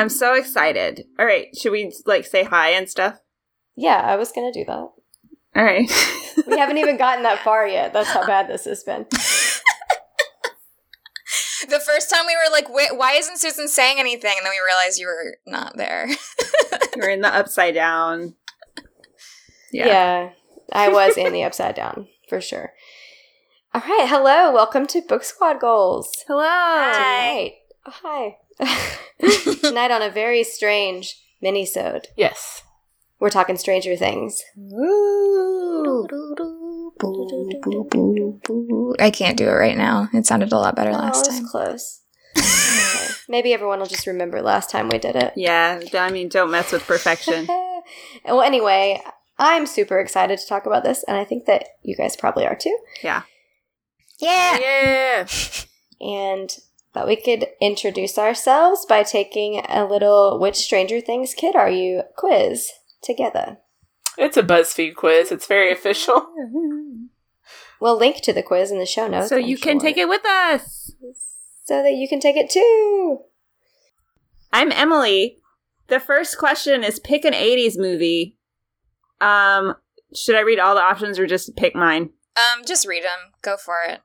I'm so excited. All right, should we like say hi and stuff? Yeah, I was gonna do that. All right. We haven't even gotten that far yet. That's how bad this has been. The first time we were like, Wait, why isn't Susan saying anything? And then we realized you were not there. We're in the upside down. Yeah. Yeah. I was in the upside down for sure. All right, hello, welcome to Book Squad Goals. Hello. Hi. Tonight, oh, hi. Tonight on a very strange mini-sode. Yes. We're talking Stranger Things. I can't do it right now. It sounded a lot better oh, last it was time. close. Okay. Maybe everyone will just remember last time we did it. Yeah, I mean, don't mess with perfection. well, anyway, I'm super excited to talk about this, and I think that you guys probably are too. Yeah. Yeah. Yeah. And thought we could introduce ourselves by taking a little "Which Stranger Things kid are you?" quiz together. It's a BuzzFeed quiz. It's very official. We'll link to the quiz in the show notes, so I'm you can sure, take it with us. so that you can take it too. I'm Emily. The first question is pick an 80s movie. Um, should I read all the options or just pick mine? Um, just read them. Go for it.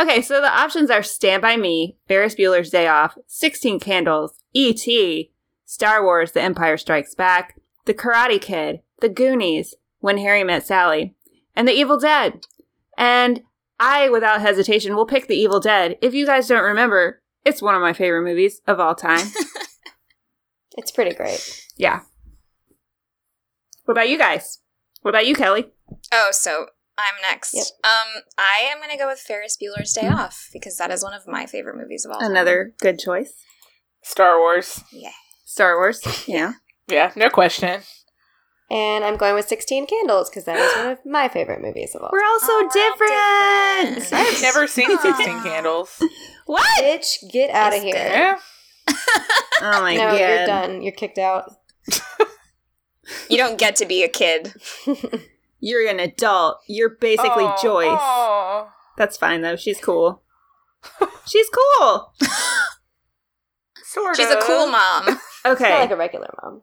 Okay, so the options are Stand By Me, Ferris Bueller's Day Off, 16 Candles, E.T., Star Wars The Empire Strikes Back, The Karate Kid, The Goonies, When Harry Met Sally, and The Evil Dead. And I, without hesitation, will pick The Evil Dead. If you guys don't remember, it's one of my favorite movies of all time. It's pretty great. yeah. What about you guys? What about you, Kelly? Oh, so I'm next. Yep. Um, I am gonna go with Ferris Bueller's Day Off because that is one of my favorite movies of all time. Another good choice. Star Wars. Yeah. Star Wars. Yeah. Yeah, no question. And I'm going with 16 Candles because that is one of my favorite movies of all. We're all so Oh, we're all different. different. I've never seen 16 Candles. What? Bitch, get out of here. Yeah. Oh my no, god. you're done. You're kicked out. You don't get to be a kid. You're an adult. You're basically Aw, Joyce. aw. That's fine though. She's cool. She's cool. Sort She's a cool mom. Not Okay. like a regular mom.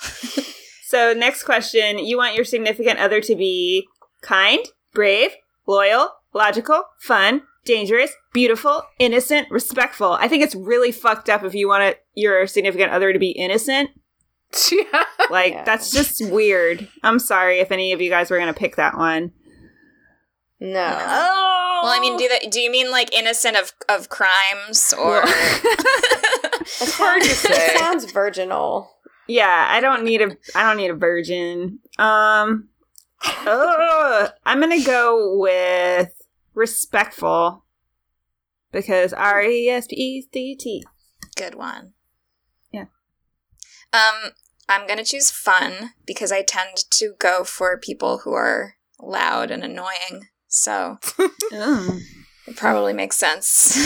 So next question, you want your significant other to be kind, brave, loyal, logical, fun, dangerous, beautiful, innocent, respectful. I think it's really fucked up if you want it, your significant other to be innocent. Yeah. Like Yeah. that's just weird. I'm sorry if any of you guys were going to pick that one. No. Oh. Well, I mean, do that? Do you mean like innocent of of crimes or? It's hard to say. It sounds virginal. Yeah, I don't need a I don't need a virgin. Um ugh, I'm going to go with respectful because R E S P E C T. Good one. Yeah. Um, I'm gonna choose fun because I tend to go for people who are loud and annoying. So Oh. it probably makes sense.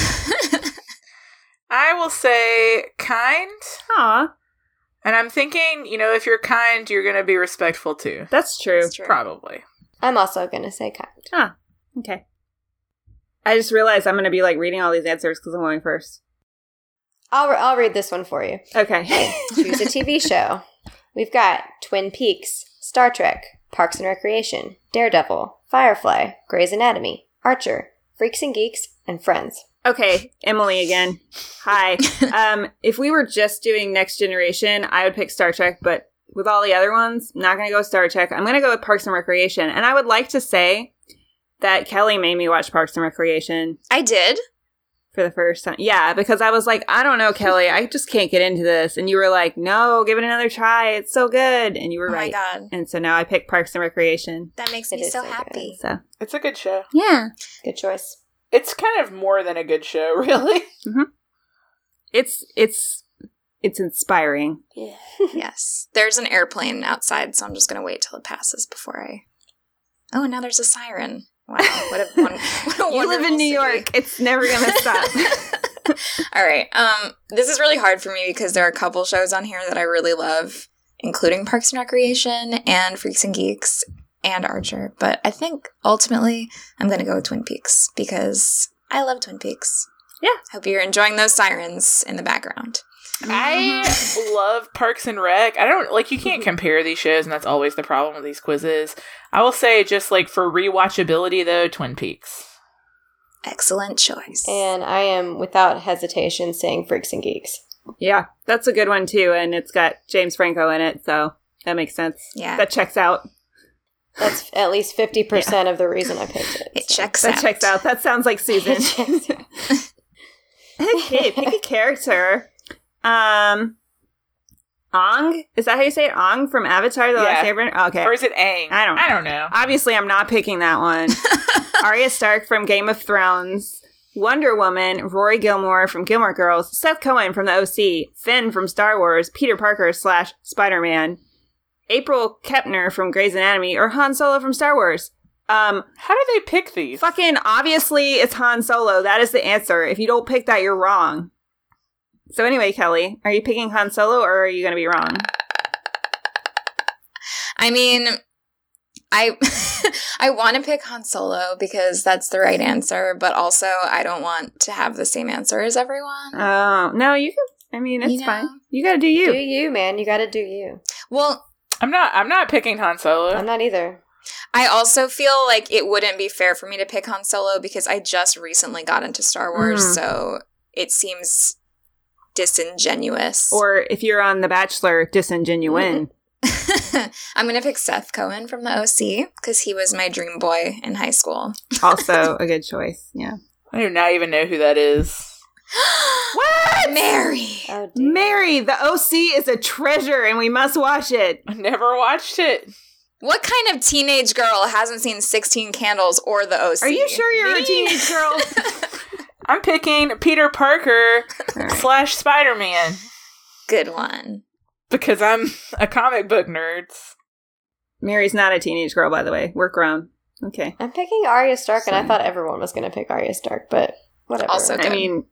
I will say kind. Aw, And I'm thinking, you know, if you're kind, you're going to be respectful too. that's true. That's true. Probably. I'm also going to say kind. Ah, okay. I just realized I'm going to be like reading all these answers because I'm going first. I'll, re- I'll read this one for you. Okay. Choose a TV show. We've got Twin Peaks, Star Trek, Parks and Recreation, Daredevil, Firefly, Grey's Anatomy, Archer, Freaks and Geeks, and Friends. Okay, Emily again. Hi. um, if we were just doing Next Generation, I would pick Star Trek, but with all the other ones, I'm not going to go Star Trek. I'm going to go with Parks and Recreation. And I would like to say that Kelly made me watch Parks and Recreation I did. For the first time. Yeah, because I was like, I don't know, Kelly, I just can't get into this. And you were like, no, give it another try. It's so good. And you were oh right. my god, And so now I pick Parks and Recreation. that makes It me is so so good. happy. So, It's a good show. yeah. Good choice. It's kind of more than a good show, really. Mm-hmm. It's, it's, it's inspiring. Yeah. yes, there's an airplane outside, so I'm just gonna wait till it passes before I. Oh, now there's a siren. Wow, what a, one, what a You live in New city. York. It's never going to stop. All right. Um, this is really hard for me because there are a couple shows on here that I really love, including Parks and Recreation and Freaks and Geeks and Archer. But I think ultimately I'm going to go with Twin Peaks because I love Twin Peaks. Yeah. Hope you're enjoying those sirens in the background. I mm-hmm. love Parks and Rec. I don't like you can't mm-hmm. compare these shows, and that's always the problem with these quizzes. I will say, just like for rewatchability, though, Twin Peaks. Excellent choice. and I am without hesitation saying Freaks and Geeks. Yeah, that's a good one too, and it's got James Franco in it, so that makes sense. Yeah. that checks out. That's at least 50% of the reason I picked it. it so. checks That out. checks out. That sounds like Susan. It checks out. okay, pick a character. Um, Ong is that how you say it? Ong from Avatar: The Last Airbender. Okay, Or is it Aang? I don't I don't know. obviously I'm not picking that one. Arya Stark from Game of Thrones, Wonder Woman, Rory Gilmore from Gilmore Girls, Seth Cohen from the OC, Finn from Star Wars, Peter Parker slash Spider Man, April Kepner from Grey's Anatomy, or Han Solo from Star Wars. Um, How do they pick these? fucking obviously it's Han Solo. That is the answer. If you don't pick that, you're wrong. So anyway, Kelly, are you picking Han Solo or are you going to be wrong? I mean, I I want to pick Han Solo because that's the right answer, but also I don't want to have the same answer as everyone. Oh no, you can. I mean, it's You know. fine. You got to do you. Do you, man. You gotta do you. Well, I'm not. I'm not picking Han Solo. I'm not either. I also feel like it wouldn't be fair for me to pick Han Solo because I just recently got into Star Wars, Mm. so it seems disingenuous. Or if you're on The Bachelor, disingenuine. I'm gonna pick Seth Cohen from the OC because he was my dream boy in high school. also a good choice. Yeah. I do not even know who that is. What? Mary. Oh. Mary, the OC is a treasure and we must watch it. I never watched it. What kind of teenage girl hasn't seen 16 Candles or the OC? Are you sure you're Me? a teenage girl? I'm picking Peter Parker All right. slash Spider Man Good one. because I'm a comic book nerd. Mary's not a teenage girl, by the way. We're grown. Okay. I'm picking Arya Stark, and I thought everyone was gonna pick Arya Stark, but whatever. Also I mean,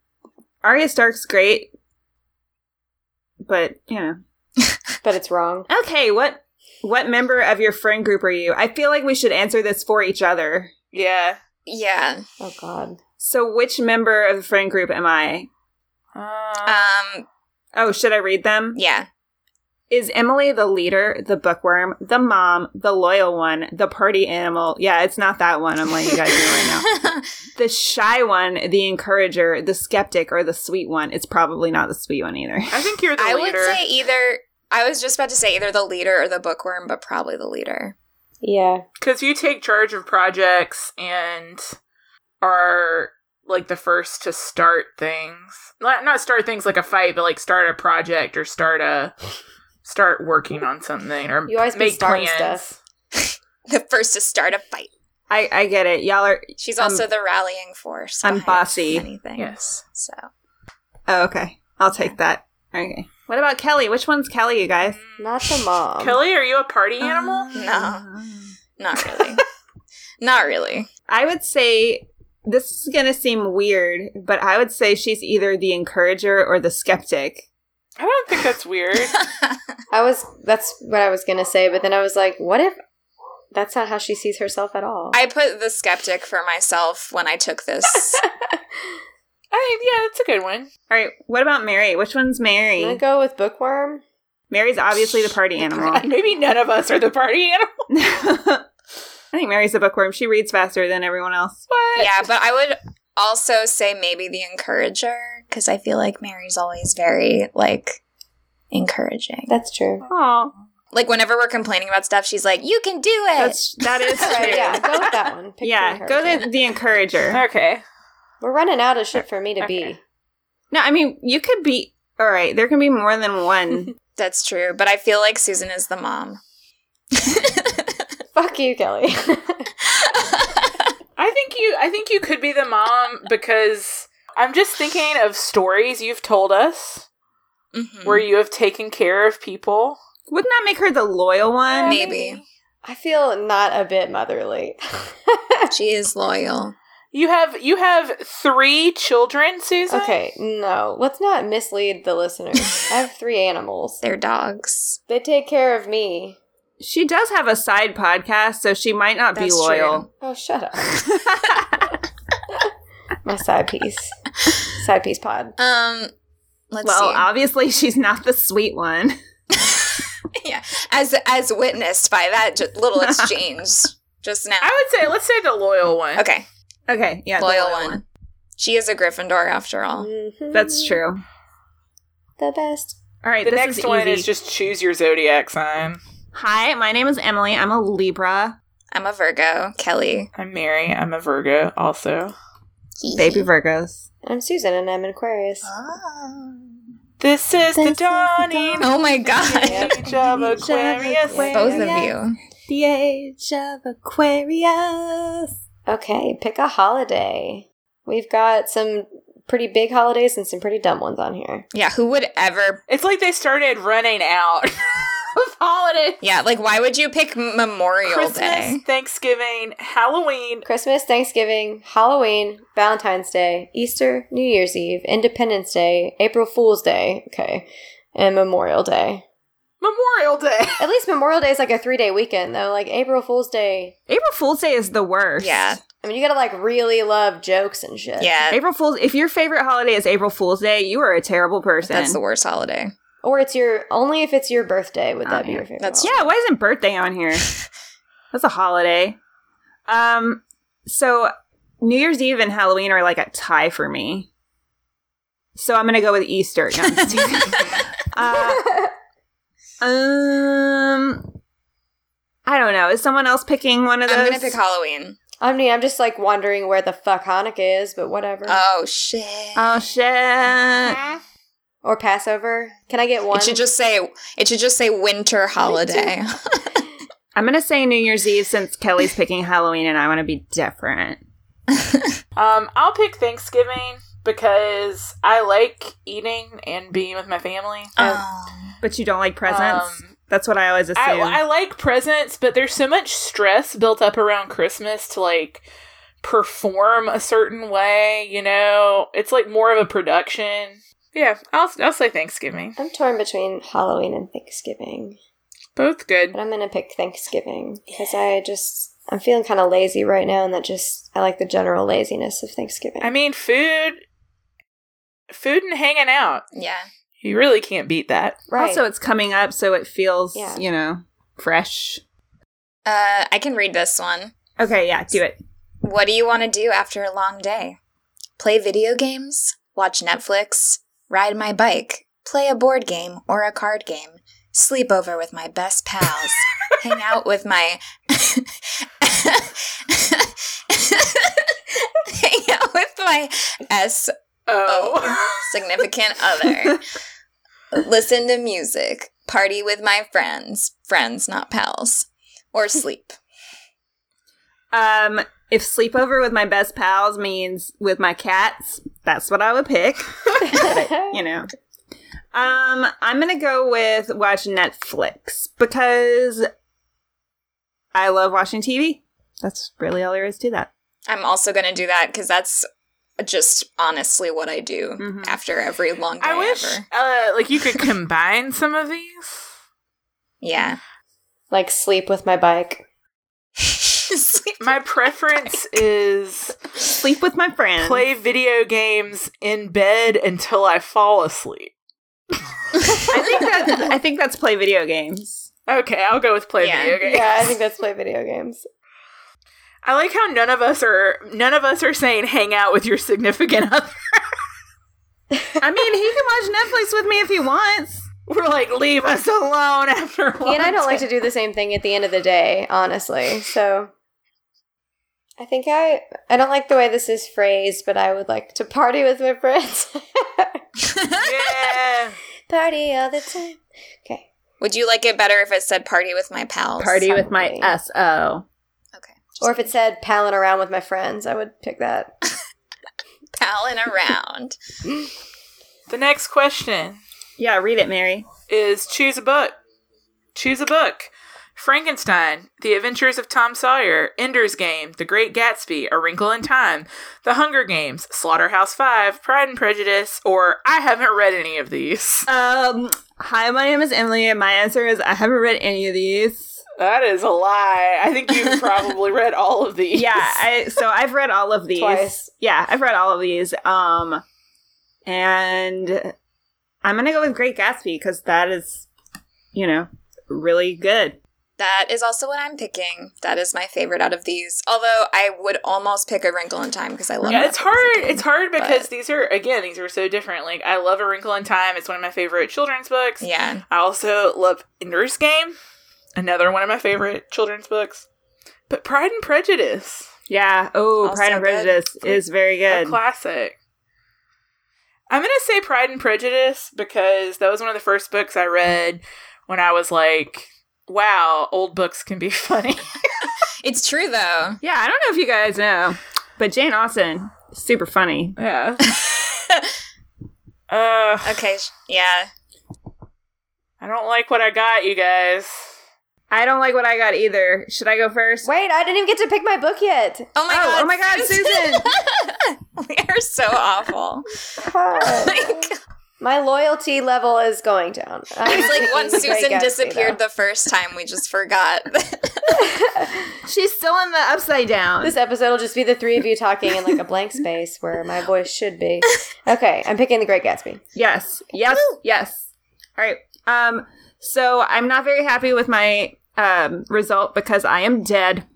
Arya Stark's great, but you know. but it's wrong. Okay, what what member of your friend group are you? I feel like we should answer this for each other. Yeah. Yeah. Oh God. So, which member of the friend group am I? Uh, Um. Oh, should I read them? Yeah. Is Emily the leader, the bookworm, the mom, the loyal one, the party animal? Yeah, it's not that one. I'm letting you guys know right now. The shy one, the encourager, the skeptic, or the sweet one. It's probably not the sweet one either. I think you're the I leader. I would say either. I was just about to say either the leader or the bookworm, but probably the leader. Yeah. Because you take charge of projects and are like the first to start things. Not not start things like a fight, but like start a project or start a start working on something or You always make starting plans. stuff. The first to start a fight. I, I get it. Y'all are. She's Um, also the rallying force. I'm bossy. Anything. Yes. So Oh, okay. I'll take that. Okay. What about Kelly? Which one's Kelly, you guys? Not the mom. Kelly, are you a party animal? no, not really. not really. I would say this is going to seem weird, but I would say she's either the encourager or the skeptic. I don't think that's weird. I was. That's what I was gonna say, but then I was like, what if that's not how she sees herself at all? I put the skeptic for myself when I took this. I yeah, that's a good one. All right. What about Mary? Which one's I'm Mary? gonna go with bookworm. Mary's obviously the party animal. Maybe none of us are the party animal. I think Mary's the bookworm. She reads faster than everyone else. What? yeah, but I would also say maybe the encourager because I feel like Mary's always very like encouraging. That's true. Oh, Like whenever we're complaining about stuff, she's like, "You can do it." that's that is All right, true. yeah, go with that one. Pick yeah, go to the encourager. Okay. We're running out of shit for me to Okay. be. No, I mean you could be. All right, there can be more than one. That's true, but I feel like Susan is the mom. Fuck you, Kelly. I think you I think you could be the mom because I'm just thinking of stories you've told us Mhm. where you have taken care of people. Wouldn't that make her the loyal one? Maybe I feel not a bit motherly. she is loyal. You have you have three children, Susan. okay, no, let's not mislead the listeners. I have three animals. They're dogs. They take care of me. She does have a side podcast, so she might not be That's loyal. Oh, shut up. My side piece. Side piece pod. Um, Let's well, see. obviously she's not the sweet one. yeah, as as witnessed by that j- little exchange just now. I would say let's say the loyal one. Okay, Okay, yeah, the loyal one. She is a Gryffindor after all. Mhm. That's true. The best. All right, The this next is one easy. is just choose your zodiac sign. Hi, my name is Emily. I'm a Libra, I'm a Virgo. Kelly. I'm Mary. I'm a Virgo also. baby Virgos. I'm Susan, and I'm an Aquarius. Oh. This is This the is the dawning Oh my god. age of Aquarius. Both of you. The age of Aquarius. Okay, pick a holiday. We've got some pretty big holidays and some pretty dumb ones on here. Yeah, who would ever? It's like they started running out of holidays. Yeah, like why would you pick Memorial Christmas, Day? Thanksgiving, Halloween. Christmas, Thanksgiving, Halloween, Valentine's Day, Easter, New Year's Eve, Independence Day, April Fool's Day, okay, and Memorial Day. Memorial Day. At least Memorial Day is like a three day weekend, though. Like April Fool's Day, April Fool's Day is the worst. Yeah, I mean, you gotta like really love jokes and shit. yeah. April Fool's. If your favorite holiday is April Fool's Day, you are a terrible person. That's the worst holiday. Or it's your only if it's your birthday would that Oh, be yeah. your favorite? That's- holiday? Yeah, why isn't birthday on here? That's a holiday. Um, so New Year's Eve and Halloween are like a tie for me. So I'm gonna go with Easter. No, I'm just kidding. uh, um, I don't know. Is someone else picking one of those? I'm gonna pick Halloween. I mean, I'm just like wondering where the fuck Hanukkah is, but whatever. Oh shit. Oh shit! Or Passover. Can I get one? It should just say it should just say winter holiday. I'm gonna say New Year's Eve since Kelly's picking Halloween and I want to be different. Um, I'll pick Thanksgiving because I like eating and being with my family. oh. But you don't like presents. Um, That's what I always assume. I, I like presents, but there's so much stress built up around Christmas to like perform a certain way. You know, it's like more of a production. Yeah, I'll I'll say Thanksgiving. I'm torn between Halloween and Thanksgiving, Both good. but I'm gonna pick Thanksgiving because I just I'm feeling kind of lazy right now, and that just I like the general laziness of Thanksgiving. I mean, food, food and hanging out. Yeah. You really can't beat that. right. Also, it's coming up, so it feels, Yeah. you know, fresh. Uh, I can read this one. Okay, yeah, do it. What do you want to do after a long day? Play video games? Watch Netflix? Ride my bike? Play a board game or a card game? Sleep over with my best pals? hang out with my. hang out with my S Oh, significant other. Listen to music. Party with my friends. Friends, not pals. Or sleep. Um, if sleepover with my best pals means with my cats, that's what I would pick. you know. Um, I'm gonna go with watch Netflix because I love watching TV. That's really all there is to that. I'm also going to do that because that's just honestly what I do Mhm. after every long day I wish ever. uh, like you could combine some of these. Yeah. like sleep with my bike. Sleep. My preference is Sleep with my friends. play video games in bed until I fall asleep. I think that's I think that's play video games. Okay, I'll go with play Yeah. video games. Yeah, I think that's play video games. I like how none of us are none of us are saying hang out with your significant other. I mean, he can watch Netflix with me if he wants. We're like, leave us alone after He and I don't like to do the same thing at the end of the day, honestly. So I think I I don't like the way this is phrased, but I would like to party with my friends. Yeah. party all the time. Okay. Would you like it better if it said party with my pals? Party with my SO. Okay. Or if it said palling around with my friends, I would pick that. palling around. The next question Yeah, read it, Mary. is choose a book. Choose a book. Frankenstein, The Adventures of Tom Sawyer, Ender's Game, The Great Gatsby, A Wrinkle in Time, The Hunger Games, Slaughterhouse Five, Pride and Prejudice, or I haven't read any of these. Um, hi, my name is Emily, and my answer is I haven't read any of these. That is a lie. I think you've probably read all of these. Yeah, I so I've read all of these. Twice. Yeah, I've read all of these. Um, and I'm gonna go with Great Gatsby because that is, you know, really good. That is also what I'm picking. That is my favorite out of these. Although I would almost pick A Wrinkle in Time because I love. It. Yeah, it's book as a hard. kid. It's hard because but- these are again these are so different. Like I love A Wrinkle in Time. It's one of my favorite children's books. Yeah. I also love Ender's Game, another one of my favorite children's books. But Pride and Prejudice, Yeah. Oh, Pride and good. Prejudice is very a good. classic. I'm gonna say Pride and Prejudice because that was one of the first books I read when I was like, "Wow, old books can be funny." It's true though. yeah, I don't know if you guys know, but Jane Austen, super funny. yeah. Uh, okay. Yeah. I don't like what I got, you guys. I don't like what I got either. Should I go first? Wait, I didn't even get to pick my book yet. Oh my Oh, god. oh my God, Susan. we are so awful. oh my God. Like, my loyalty level is going down. I'm it's like once Susan disappeared though. the first time, we just forgot. She's still in the upside down. This episode will just be the three of you talking in like a blank space where my voice should be. Okay, I'm picking The Great Gatsby. Yes. Yes. Yes. All right. Um. So I'm not very happy with my um result because I am dead.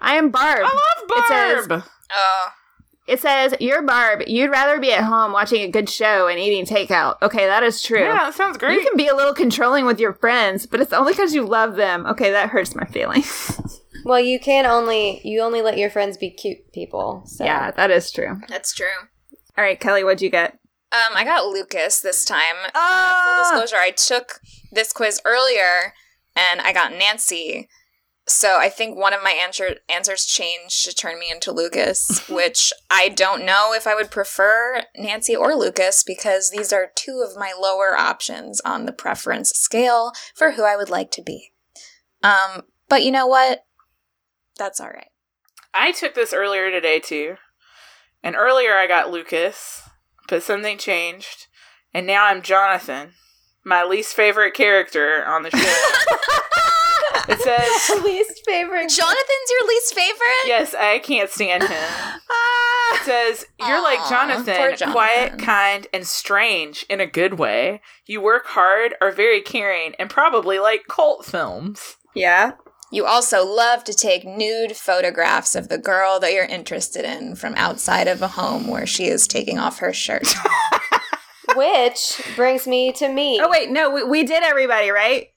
I am Barb. I love It says- Barb. oh. It says, "You're Barb. You'd rather be at home watching a good show and eating takeout." Okay, that is true. yeah, that sounds great. You can be a little controlling with your friends, but it's only because you love them. Okay, that hurts my feelings. Well, you can only you only let your friends be cute people. So. yeah, that is true. That's true. All right, Kelly, what'd you get? Um, I got Lucas this time. Full Oh, disclosure, I took this quiz earlier and I got Nancy. So I think one of my answer- answers changed to turn me into Lucas, which I don't know if I would prefer Nancy or Lucas because these are two of my lower options on the preference scale for who I would like to be. Um, but you know what? That's all right. I took this earlier today too. And earlier I got Lucas, but something changed. And now I'm Jonathan, my least favorite character on the show. it says, least favorite. Jonathan's your least favorite? yes, I can't stand him. Ah. It says, You're like Jonathan, Jonathan. quiet, kind, and strange in a good way. You work hard, are very caring, and probably like cult films. yeah. You also love to take nude photographs of the girl that you're interested in from outside of a home where she is taking off her shirt. Which brings me to me. Oh wait, no, we, we did everybody, right?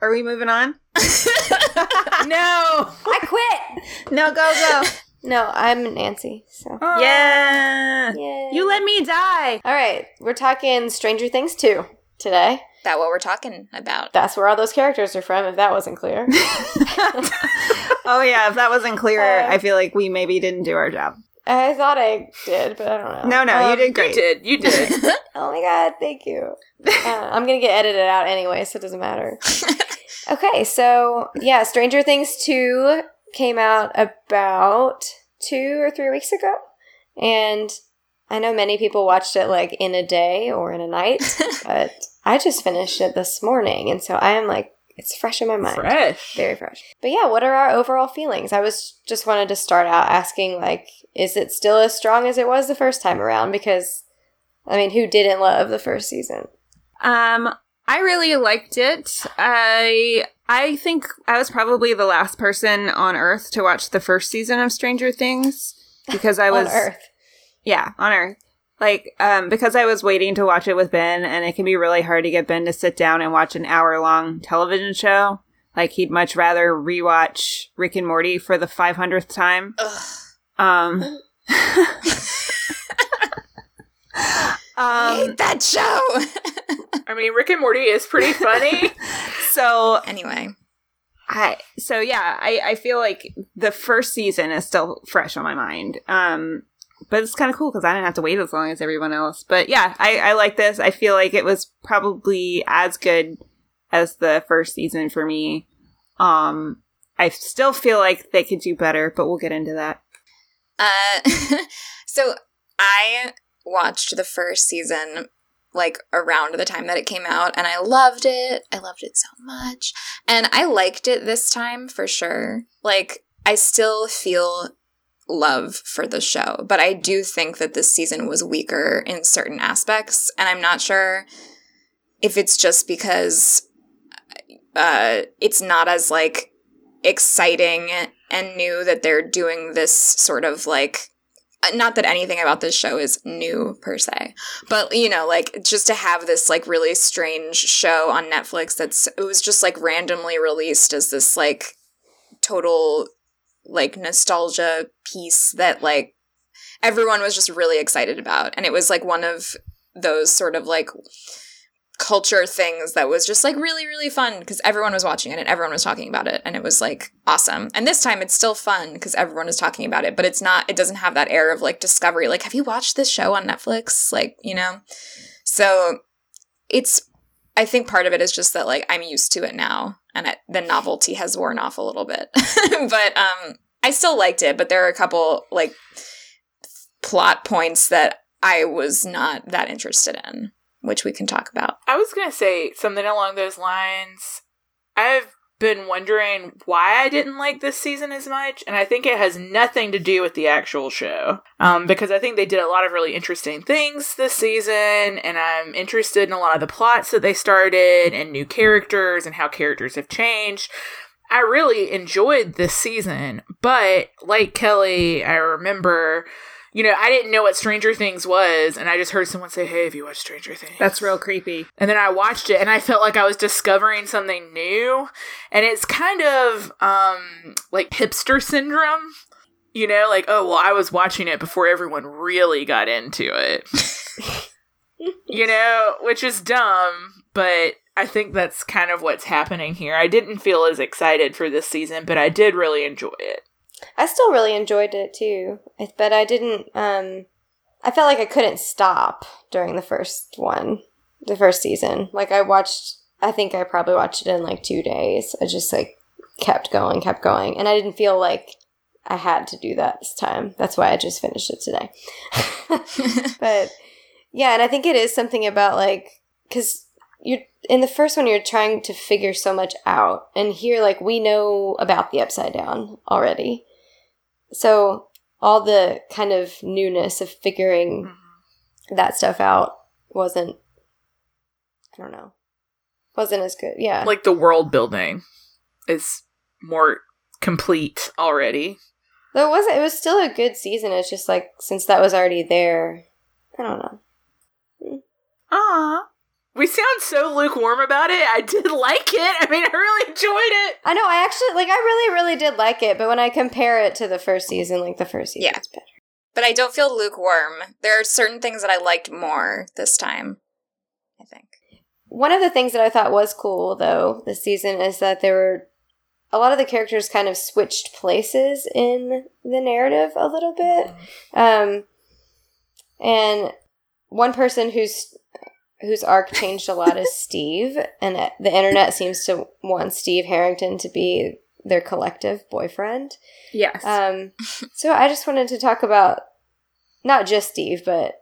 Are we moving on? No! I quit. No, go go. No, I'm Nancy. So. yeah. Yay. You let me die. All right, we're talking Stranger Things 2 today. that what we're talking about. That's where all those characters are from, if that wasn't clear. Oh yeah, if that wasn't clear, Uh, I feel like we maybe didn't do our job. I thought I did, but I don't know. No, no, you Um, did You did. You did. Oh my god, thank you. Uh, I'm gonna get edited out anyway, so it doesn't matter. Okay, so yeah, Stranger Things 2 came out about two or three weeks ago. And I know many people watched it like in a day or in a night, but I just finished it this morning. And so I am like, it's fresh in my mind. Fresh. Very fresh. But yeah, what are our overall feelings? I was just wanted to start out asking like, is it still as strong as it was the first time around? Because I mean, who didn't love the first season? Um, I really liked it. I I think I was probably the last person on Earth to watch the first season of Stranger Things because I was on Earth. yeah on Earth. Like, um, because I was waiting to watch it with Ben, and it can be really hard to get Ben to sit down and watch an hour long television show. Like, he'd much rather rewatch Rick and Morty for the 500th time. Ugh. Um, um, hate that show. I mean, Rick and Morty is pretty funny. so anyway, I so yeah, I I feel like the first season is still fresh on my mind. Um but it's kind of cool because I didn't have to wait as long as everyone else. But yeah, I I like this. I feel like it was probably as good as the first season for me. Um I still feel like they could do better, but we'll get into that. uh, so I watched the first season like around the time that it came out, and I loved it. I loved it so much, and I liked it this time for sure. Like I still feel love for the show, but I do think that this season was weaker in certain aspects, and I'm not sure if it's just because uh, it's not as like exciting and new that they're doing this sort of like not that anything about this show is new per se but you know like just to have this like really strange show on netflix that's it was just like randomly released as this like total like nostalgia piece that like everyone was just really excited about. And it was like one of those sort of like culture things that was just like really really fun because everyone was watching it and everyone was talking about it and it was like awesome. And this time it's still fun because everyone is talking about it but it's not it doesn't have that air of like discovery. Like have you watched this show on netflix? Like you know? So it's i think part of it is just that like i'm used to it now and it, the novelty has worn off a little bit. But um i still liked it but there are a couple like plot points that i was not that interested in which we can talk about. I was going to say something along those lines. I've been wondering why I didn't like this season as much, and I think it has nothing to do with the actual show. Um, because I think they did a lot of really interesting things this season, and I'm interested in a lot of the plots that they started, and new characters, and how characters have changed. I really enjoyed this season, but like Kelly, I remember you know, I didn't know what Stranger Things was, and I just heard someone say, "Hey, have you watched Stranger Things?" That's real creepy. And then I watched it, and I felt like I was discovering something new, and it's kind of um like hipster syndrome. You know, like oh well, I was watching it before everyone really got into it. you know, which is dumb, but I think that's kind of what's happening here. I didn't feel as excited for this season, but I did really enjoy it. I still really enjoyed it too, but I didn't. Um, I felt like I couldn't stop during the first one, the first season. Like I watched, I think I probably watched it in like two days. I just like kept going, kept going, and I didn't feel like I had to do that this time. That's why I just finished it today. but yeah, and I think it is something about like because you're in the first one you're trying to figure so much out and here like we know about the upside down already so all the kind of newness of figuring mm-hmm. that stuff out wasn't I don't know. Wasn't as good. Yeah. Like the world building is more complete already. Though it wasn't it was still a good season. It's just like since that was already there, I don't know. Ah. We sound so lukewarm about it. I did like it. I mean, I really enjoyed it. I know. I actually like. I really, really did like it. But when I compare it to the first season, like the first season, yeah. it's better. But I don't feel lukewarm. There are certain things that I liked more this time. I think one of the things that I thought was cool though this season is that there were a lot of the characters kind of switched places in the narrative a little bit. Mm-hmm. Um, and one person who's whose arc changed a lot is Steve, and the internet seems to want Steve Harrington to be their collective boyfriend. Yes. Um, so I just wanted to talk about not just Steve, but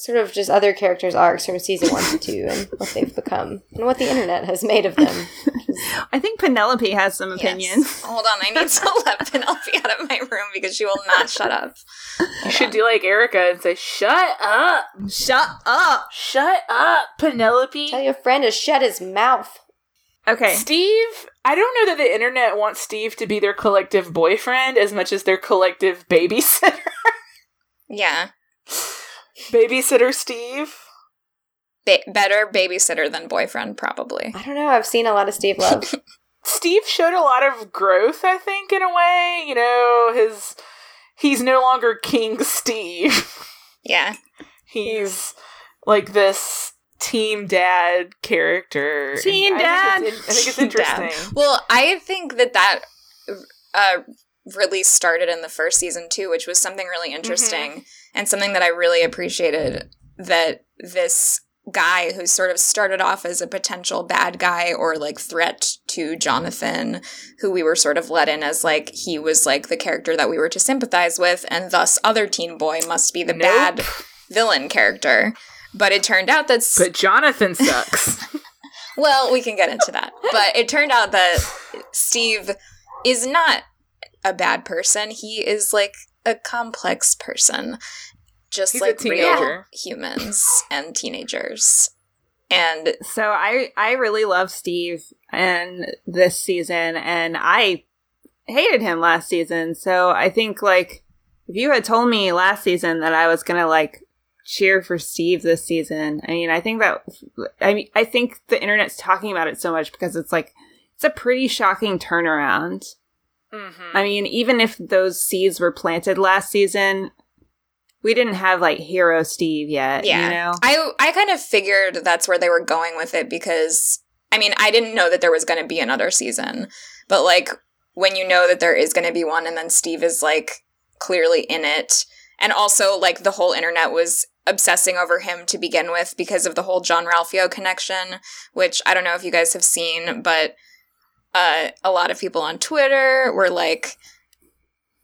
sort of just other characters' arcs from season one to two and what they've become and what the internet has made of them. I think Penelope has some opinions. Yes. Hold on, I need to let Penelope out of my room because she will not shut up. Hold you should on. do like Erica and say, "Shut up, shut up, shut up, Penelope." Tell your friend to shut his mouth. Okay, Steve. I don't know that the internet wants Steve to be their collective boyfriend as much as their collective babysitter. yeah. Babysitter Steve? Ba- better babysitter than boyfriend, probably. I don't know. I've seen a lot of Steve Love. Steve showed a lot of growth, I think, in a way. You know, his he's no longer King Steve. Yeah. he's like this team dad character. Team dad. I think, I think it's interesting. Dad. Well, I think that that uh, really started in the first season too, which was something really mm-hmm. interesting mm-hmm. and something that I really appreciated that this guy who sort of started off as a potential bad guy or like threat to Jonathan, who we were sort of let in as like he was like the character that we were to sympathize with, and thus other teen boy must be the nope. bad villain character. But it turned out that but Jonathan sucks. well, we can get into that. But it turned out that Steve is not a bad person. He is like a complex person, just He's like real humans and teenagers. And So I I really love Steve in this season and I hated him last season. So I think like if you had told me last season that I was going to like cheer for Steve this season. I mean, I think that I mean I think the internet's talking about it so much because it's like it's a pretty shocking turnaround. Mm-hmm. I mean, even if those seeds were planted last season, we didn't have like hero Steve yet. Yeah. You know? I I kind of figured that's where they were going with it because I mean, I didn't know that there was going to be another season. But like when you know that there is going to be one and then Steve is like clearly in it and also like the whole internet was obsessing over him to begin with because of the whole Jean-Ralphio connection, which I don't know if you guys have seen, but uh, a lot of people on Twitter were like,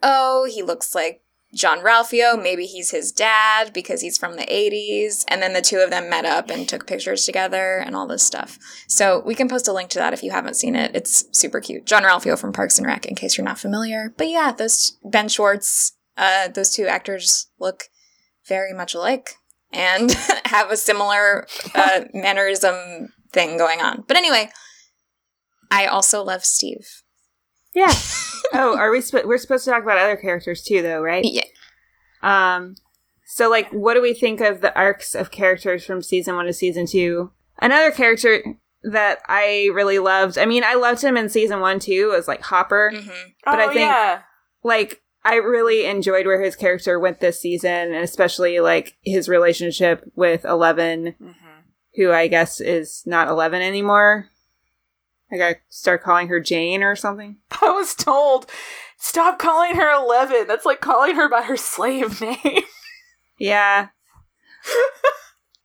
"Oh, he looks like Jean-Ralphio. Maybe he's his dad because he's from the 80s. And then the two of them met up and took pictures together and all this stuff. So we can post a link to that if you haven't seen it. It's super cute. Jean-Ralphio from Parks and Rec, in case you're not familiar. But yeah, those Ben Schwartz, uh, those two actors look very much alike and have a similar uh, mannerism thing going on. But anyway, I also love Steve. Yeah. oh, are we? Sp- we're supposed to talk about other characters too, though, right? Yeah. Um. So, like, what do we think of the arcs of characters from season one to season two? Another character that I really loved. I mean, I loved him in season one too. Was like Hopper. hmm but oh, I think- yeah. Like, I really enjoyed where his character went this season, and especially like his relationship with Eleven, hmm who I guess is not Eleven anymore. I gotta start calling her Jane or something. I was told, stop calling her Eleven. That's like calling her by her slave name. Yeah.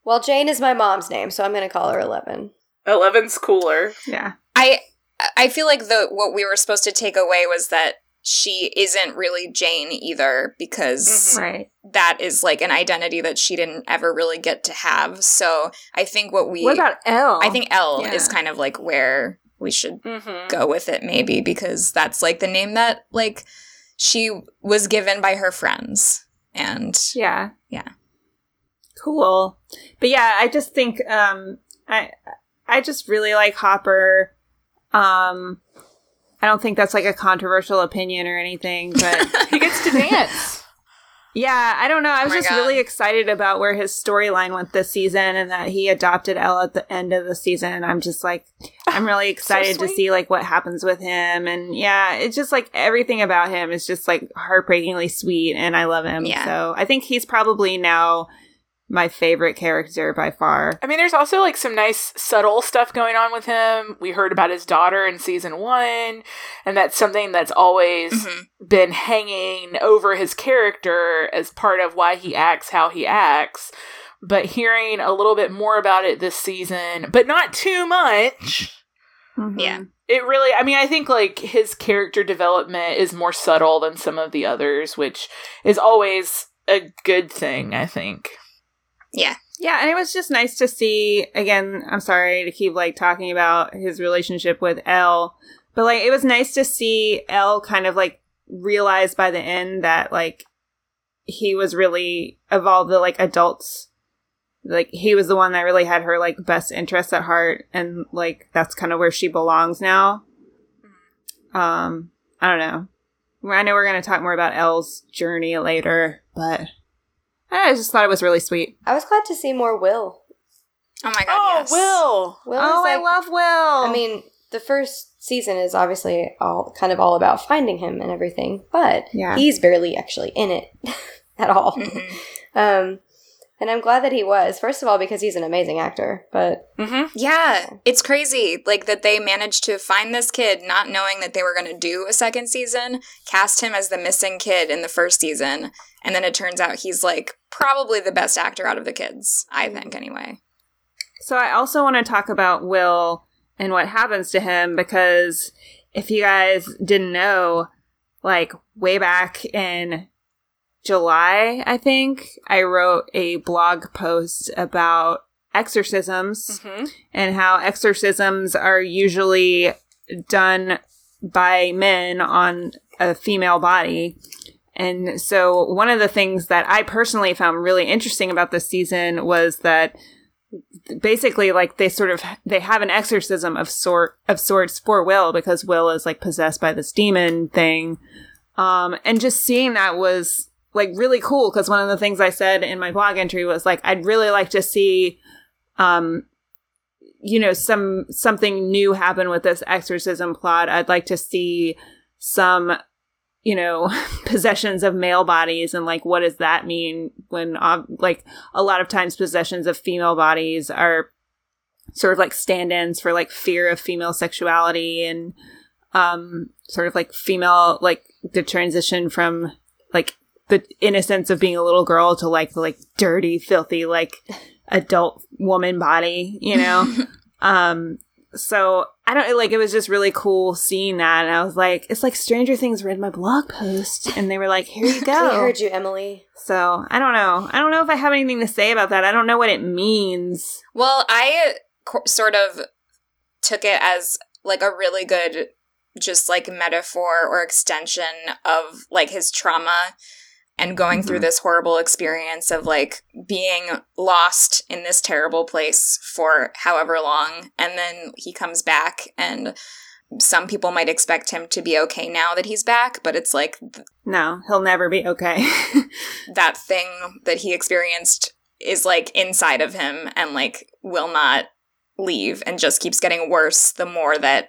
Well, Jane is my mom's name, so I'm going to call her Eleven. Eleven's cooler. Yeah. I I feel like the what we were supposed to take away was that she isn't really Jane either because Mhm. Right. that is like an identity that she didn't ever really get to have. So I think what we What about El? I think El Yeah. is kind of like where we should Mm-hmm. go with it maybe because that's like the name that like she was given by her friends and Yeah. Yeah. Cool. But yeah, I just think um I I just really like Hopper. Um I don't think that's like a controversial opinion or anything, but He gets to dance. Yeah, I don't know. I Oh was my just God. really excited about where his storyline went this season and that he adopted El at the end of the season and I'm just like I'm really excited to see like what happens with him and yeah, it's just like everything about him is just like heartbreakingly sweet and I love him. Yeah. So I think he's probably now my favorite character by far. I mean, there's also like some nice subtle stuff going on with him. We heard about his daughter in season one, and that's something that's always Mhm. been hanging over his character as part of why he acts how he acts. But hearing a little bit more about it this season, but not too much. Mhm. Yeah. It really, I mean, I think like his character development is more subtle than some of the others, which is always a good thing, I think. Yeah. Yeah, and it was just nice to see again, I'm sorry to keep like talking about his relationship with El, but like it was nice to see El kind of like realize by the end that like he was really of all the like adults like he was the one that really had her like best interests at heart and like that's kind of where she belongs now. Um I don't know. I know we're going to talk more about El's journey later, but I just thought it was really sweet. I was glad to see more Will. Oh my god, Oh, yes. Will! Will oh, is I love Will. I mean, the first season is obviously all kind of all about finding him and everything, but Yeah. he's barely actually in it at all. Mhm. Um, and I'm glad that he was. First of all, because he's an amazing actor, but Mm-hmm. Yeah, it's crazy like that they managed to find this kid not knowing that they were going to do a second season, cast him as the missing kid in the first season, and then it turns out he's like probably the best actor out of the kids, I think anyway. so I also want to talk about Will and what happens to him because if you guys didn't know, like way back in July, I think, I wrote a blog post about exorcisms Mm-hmm. and how exorcisms are usually done by men on a female body. And so, one of the things that I personally found really interesting about this season was that basically like they sort of they have an exorcism of sort of sorts for Will because Will is like possessed by this demon thing. Um, and just seeing that was like really cool because one of the things I said in my blog entry was like I'd really like to see um you know some something new happen with this exorcism plot. I'd like to see some you know possessions of male bodies and like what does that mean when like a lot of times possessions of female bodies are sort of like stand-ins for like fear of female sexuality and um sort of like female like the transition from like the innocence of being a little girl to like the like dirty filthy like adult woman body you know? Um so I don't like it was just really cool seeing that and I was like it's like Stranger Things read my blog post and they were like here you We go. heard you, Emily. so I don't know. I don't know if I have anything to say about that. I don't know what it means. Well, I co- sort of took it as like a really good just like metaphor or extension of like his trauma and going through Mhm. this horrible experience of like being lost in this terrible place for however long and then he comes back and some people might expect him to be okay now that he's back but it's like th- no he'll never be okay that thing that he experienced is like inside of him and like will not leave and just keeps getting worse the more that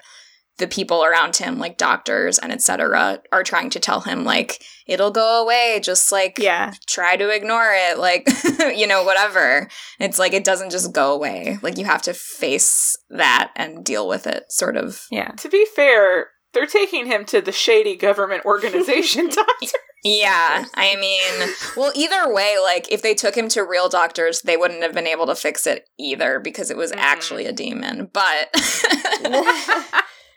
the people around him like doctors and etc are trying to tell him like it'll go away just like yeah try to ignore it like you know whatever it's like it doesn't just go away like you have to face that and deal with it sort of yeah To be fair, they're taking him to the shady government organization doctor. Yeah, I mean, well, either way, like if they took him to real doctors, they wouldn't have been able to fix it either because it was Mhm. actually a demon. But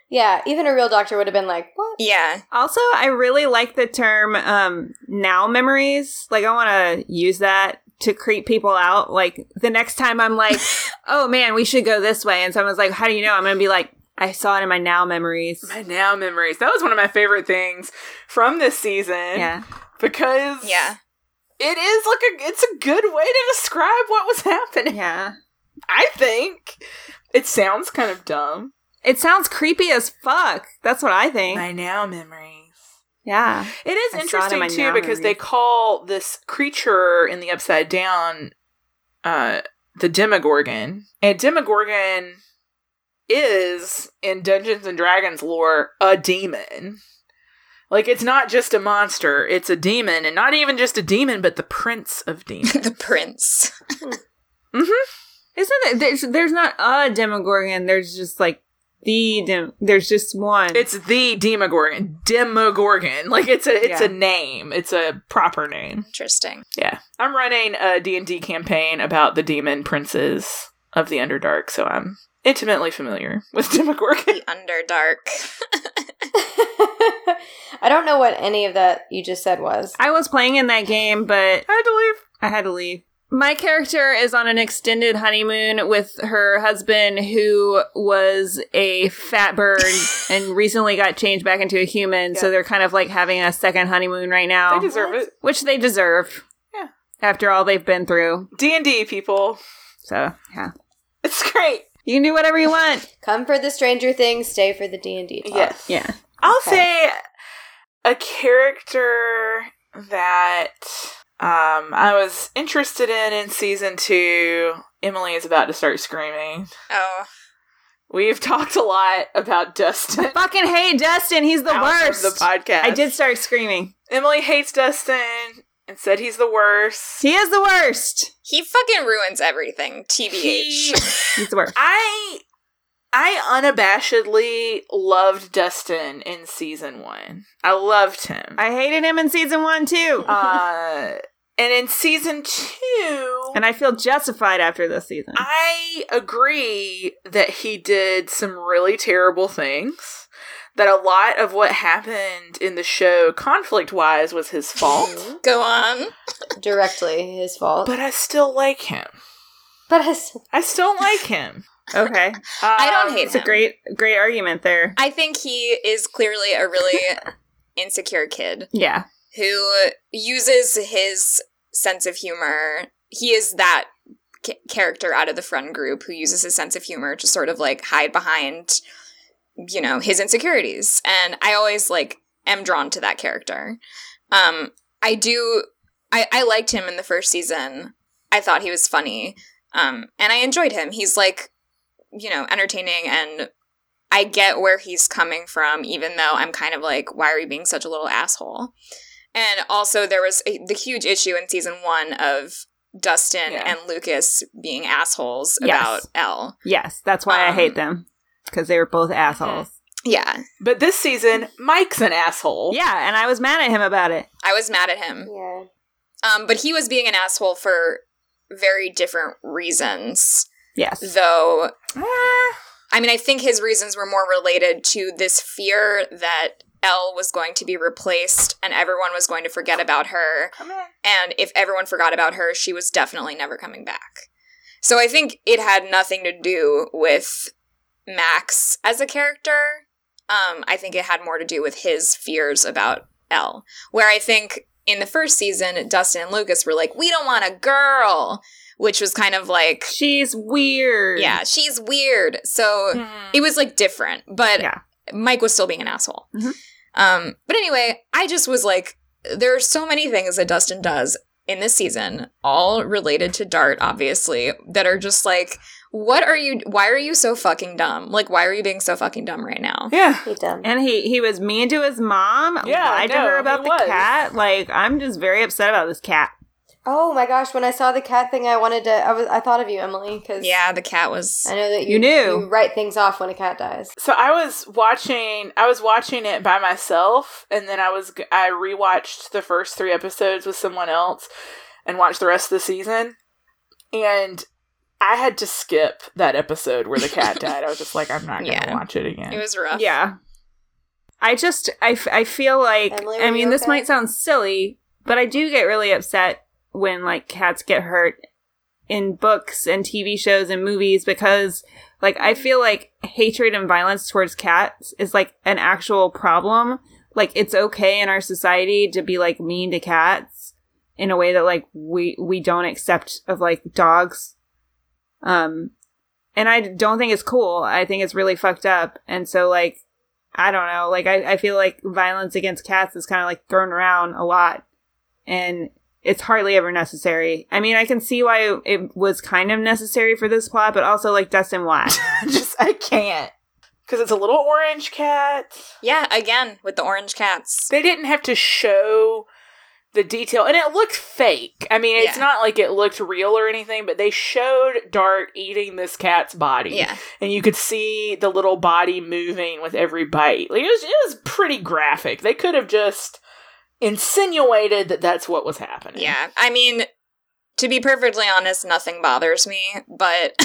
yeah, even a real doctor would have been like, "What?" yeah, Also, I really like the term um, now memories. Like, I want to use that to creep people out. Like, the next time I'm like, oh man, we should go this way. And someone's like, how do you know? I'm going to be like, I saw it in my now memories. My now memories. That was one of my favorite things from this season. Yeah. Because yeah, it is like a it's a good way to describe what was happening. Yeah. I think. It sounds kind of dumb. It sounds creepy as fuck. That's what I think. My now memories. yeah. It is I saw it in interesting too because they call this creature in the upside down uh the Demogorgon. And Demogorgon is in Dungeons and Dragons lore a demon. Like it's not just a monster, it's a demon, and not even just a demon, but the prince of demons. the prince. mhm. Isn't it? There's, there's not a Demogorgon. There's just like the Dem- There's just one. it's the Demogorgon. Demogorgon. Like it's a it's Yeah. a name. It's a proper name. Interesting. Yeah. I'm running a D&D campaign about the demon princes of the Underdark, so I'm intimately familiar with Demogorgon. The Underdark. I don't know what any of that you just said was. I was playing in that game, but I had to leave. I had to leave. My character is on an extended honeymoon with her husband, who was a fat bird and recently got changed back into a human. So they're kind of like having a second honeymoon right now, They deserve it. which they deserve. Yeah. After all they've been through. D&D people. So, yeah. It's great. You can do whatever you want. Come for the Stranger Things, stay for the D and D. Yes. Yeah. I'll Okay. say a character that um I was interested in in season 2. Emily is about to start screaming. Oh, We've talked a lot about Dustin. Fucking hate Dustin. He's the out of worst. The podcast. I did start screaming. Emily hates Dustin and said he's the worst. He is the worst. he fucking ruins everything. TBH. He- He's the worst. I I unabashedly loved Dustin in season one. I loved him. I hated him in season one too. uh, and in season two, and I feel justified after this season. I agree that he did some really terrible things. That a lot of what happened in the show, conflict wise, was his fault. Go on. Directly his fault. but I still like him. But his, I still like him. Okay. I don't Um, hate It's a great great argument there. I think he is clearly a really insecure kid Yeah. who uses his sense of humor. He is that ca- character out of the friend group who uses his sense of humor to sort of like hide behind, you know, his insecurities. And I always like am drawn to that character. Um, I do. I, I liked him in the first season. I thought he was funny. Um, and I enjoyed him. He's like, you know, entertaining and I get where he's coming from, even though I'm kind of like, why are you being such a little asshole? And also, there was a, the huge issue in season one of Dustin Yeah. and Lucas being assholes Yes. about El. Yes, that's why I Um, hate them because they were both assholes. Yeah, But this season, Mike's an asshole. Yeah, and I was mad at him about it. I was mad at him. Yeah. Um, but he was being an asshole for very different reasons, Yes. though Ah, I mean, I think his reasons were more related to this fear that El was going to be replaced and everyone was going to forget about her. And if everyone forgot about her, she was definitely never coming back. So I think it had nothing to do with Max as a character. Um, I think it had more to do with his fears about El. Where I think in the first season, Dustin and Lucas were like, we don't want a girl, which was kind of like, She's weird. yeah, she's weird. So Hmm. it was like different, but Yeah. Mike was still being an asshole. Mhm. Um, but anyway, I just was like, there are so many things that Dustin does in this season, all related to Dart, obviously, that are just like, what are you? Why are you so fucking dumb? Like, why are you being so fucking dumb right now? Yeah. He done. And he he was mean to his mom. Yeah, lied to her about he the was. cat. Like I'm just very upset about this cat. Oh my gosh! When I saw the cat thing, I wanted to. I was. I thought of you, Emily, because Yeah, the cat was. I know that you, You knew. you write things off when a cat dies. So I was watching I was watching it by myself and then I was I rewatched the first 3 episodes with someone else and watched the rest of the season and I had to skip that episode where the cat died. I was just like I'm not going to Yeah. watch it again. It was rough. Yeah. I just I, f- I feel like Emily, I mean you this might sound silly, but I do get really upset when like cats get hurt in books and TV shows and movies because like I feel like hatred and violence towards cats is like an actual problem. Like it's okay in our society to be like mean to cats in a way that like we we don't accept of like dogs. Um and I don't think it's cool. I think it's really fucked up. And so like I don't know, like I, I feel like violence against cats is kind of like thrown around a lot. And it's hardly ever necessary. I mean, I can see why it was kind of necessary for this plot, but also like Dustin why? just I can't cuz it's a little orange cat. Yeah, again, with the orange cats. They didn't have to show the detail and it looked fake. I mean, it's Yeah. not like it looked real or anything, but they showed Dart eating this cat's body. Yeah. and you could see the little body moving with every bite. Like it was, it was pretty graphic. They could have just insinuated that that's what was happening. Yeah. I mean, to be perfectly honest, nothing bothers me, but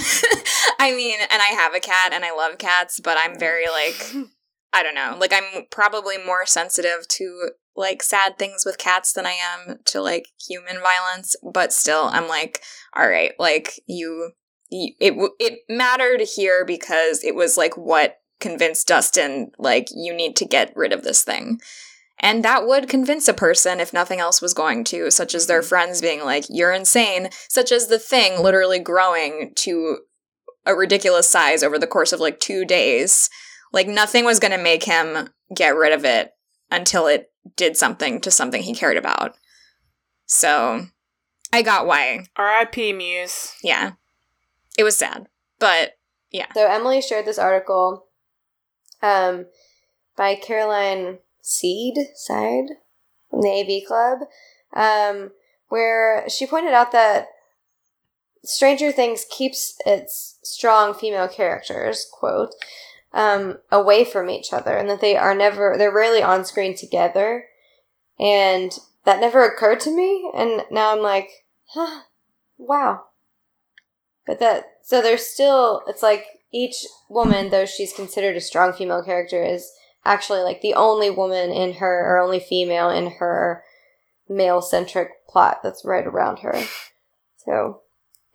I mean, and I have a cat and I love cats, but I'm very like I don't know. Like I'm probably more sensitive to like sad things with cats than I am to like human violence, but still I'm like all right, like you, you it it mattered here because it was like what convinced Dustin like you need to get rid of this thing. And that would convince a person if nothing else was going to, such as their friends being like, you're insane, such as the thing literally growing to a ridiculous size over the course of like two days. Like, nothing was going to make him get rid of it until it did something to something he cared about. So, I got why. R.I.P. Muse. Yeah. It was sad. But, yeah. So Emily shared this article um, by Caroline Seed Side from the AV Club, um, where she pointed out that Stranger Things keeps its strong female characters, quote, um, away from each other, and that they are never, they're rarely on screen together. And that never occurred to me, and now I'm like, huh, wow. But that, so there's still, it's like each woman, though she's considered a strong female character, is actually like the only woman in her, or only female in her male centric plot that's right around her. So,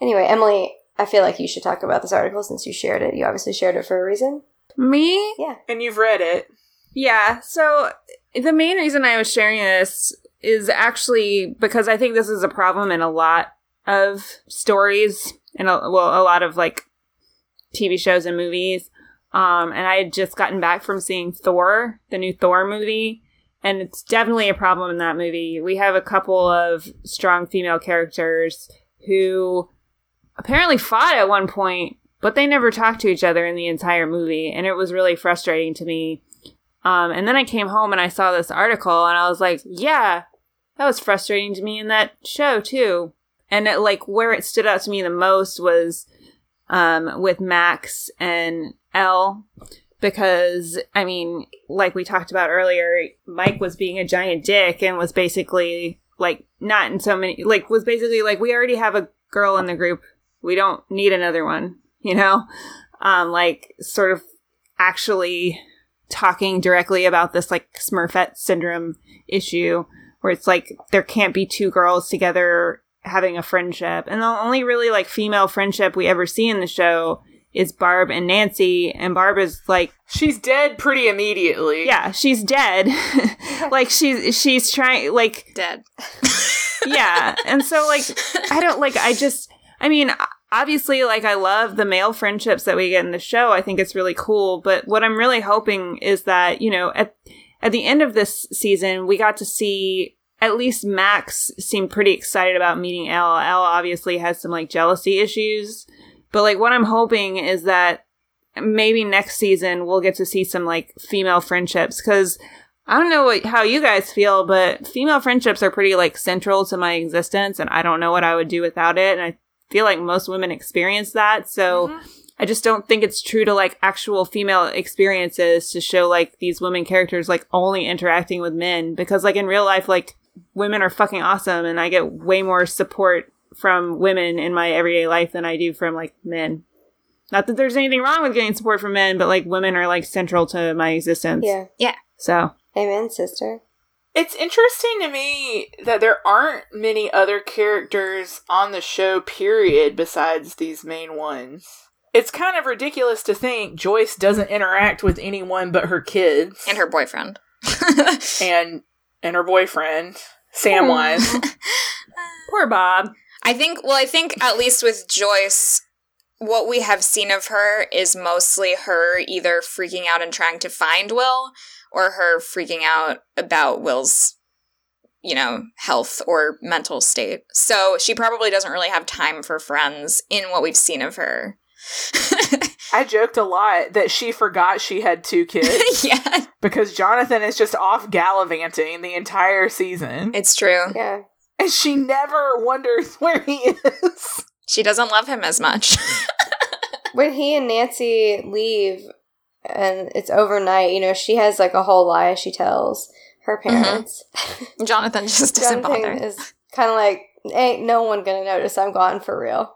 anyway, Emily, I feel like you should talk about this article since you shared it. You obviously shared it for a reason. Me? Yeah. And you've read it. Yeah. So the main reason I was sharing this is actually because I think this is a problem in a lot of stories and a, well, a lot of like TV shows and movies. Um, and I had just gotten back from seeing Thor, the new Thor movie, and it's definitely a problem in that movie. We have a couple of strong female characters who apparently fought at one point, but they never talked to each other in the entire movie, and it was really frustrating to me. Um, and then I came home and I saw this article, and I was like, yeah, that was frustrating to me in that show too. And it, like where it stood out to me the most was um, with Max and El because I mean, like we talked about earlier, Mike was being a giant dick and was basically like not in so many like was basically like we already have a girl in the group. We don't need another one, you know? Um like sort of actually talking directly about this like Smurfette syndrome issue where it's like there can't be two girls together having a friendship. And the only really like female friendship we ever see in the show is Barb and Nancy, and Barb is like she's dead pretty immediately. Yeah, she's dead. like she's she's trying like dead. yeah, and so like I don't like I just I mean obviously like I love the male friendships that we get in the show. I think it's really cool, but what I'm really hoping is that you know at at the end of this season we got to see at least Max seemed pretty excited about meeting El. El obviously has some like jealousy issues but like what I'm hoping is that maybe next season we'll get to see some like female friendships because I don't know what, how you guys feel, but female friendships are pretty like central to my existence, and I don't know what I would do without it. And I feel like most women experience that, so mm-hmm. I just don't think it's true to like actual female experiences to show like these women characters like only interacting with men because like in real life, like women are fucking awesome, and I get way more support from women in my everyday life than I do from like men. Not that there's anything wrong with getting support from men, but like women are like central to my existence. Yeah. Yeah. So. Amen, sister. It's interesting to me that there aren't many other characters on the show, period, besides these main ones. It's kind of ridiculous to think Joyce doesn't interact with anyone but her kids. And her boyfriend. and and her boyfriend. Samwise. Hmm. Poor Bob. I think, well, I think at least with Joyce, what we have seen of her is mostly her either freaking out and trying to find Will or her freaking out about Will's, you know, health or mental state. So she probably doesn't really have time for friends in what we've seen of her. I joked a lot that she forgot she had two kids. yeah. Because Jonathan is just off gallivanting the entire season. It's true. Yeah. And she never wonders where he is. She doesn't love him as much. when he and Nancy leave and it's overnight, you know, she has like a whole lie she tells her mm-hmm. parents. Mm-hmm. Jonathan just doesn't Jonathan bother. is kind of like, ain't no one gonna notice I'm gone for real.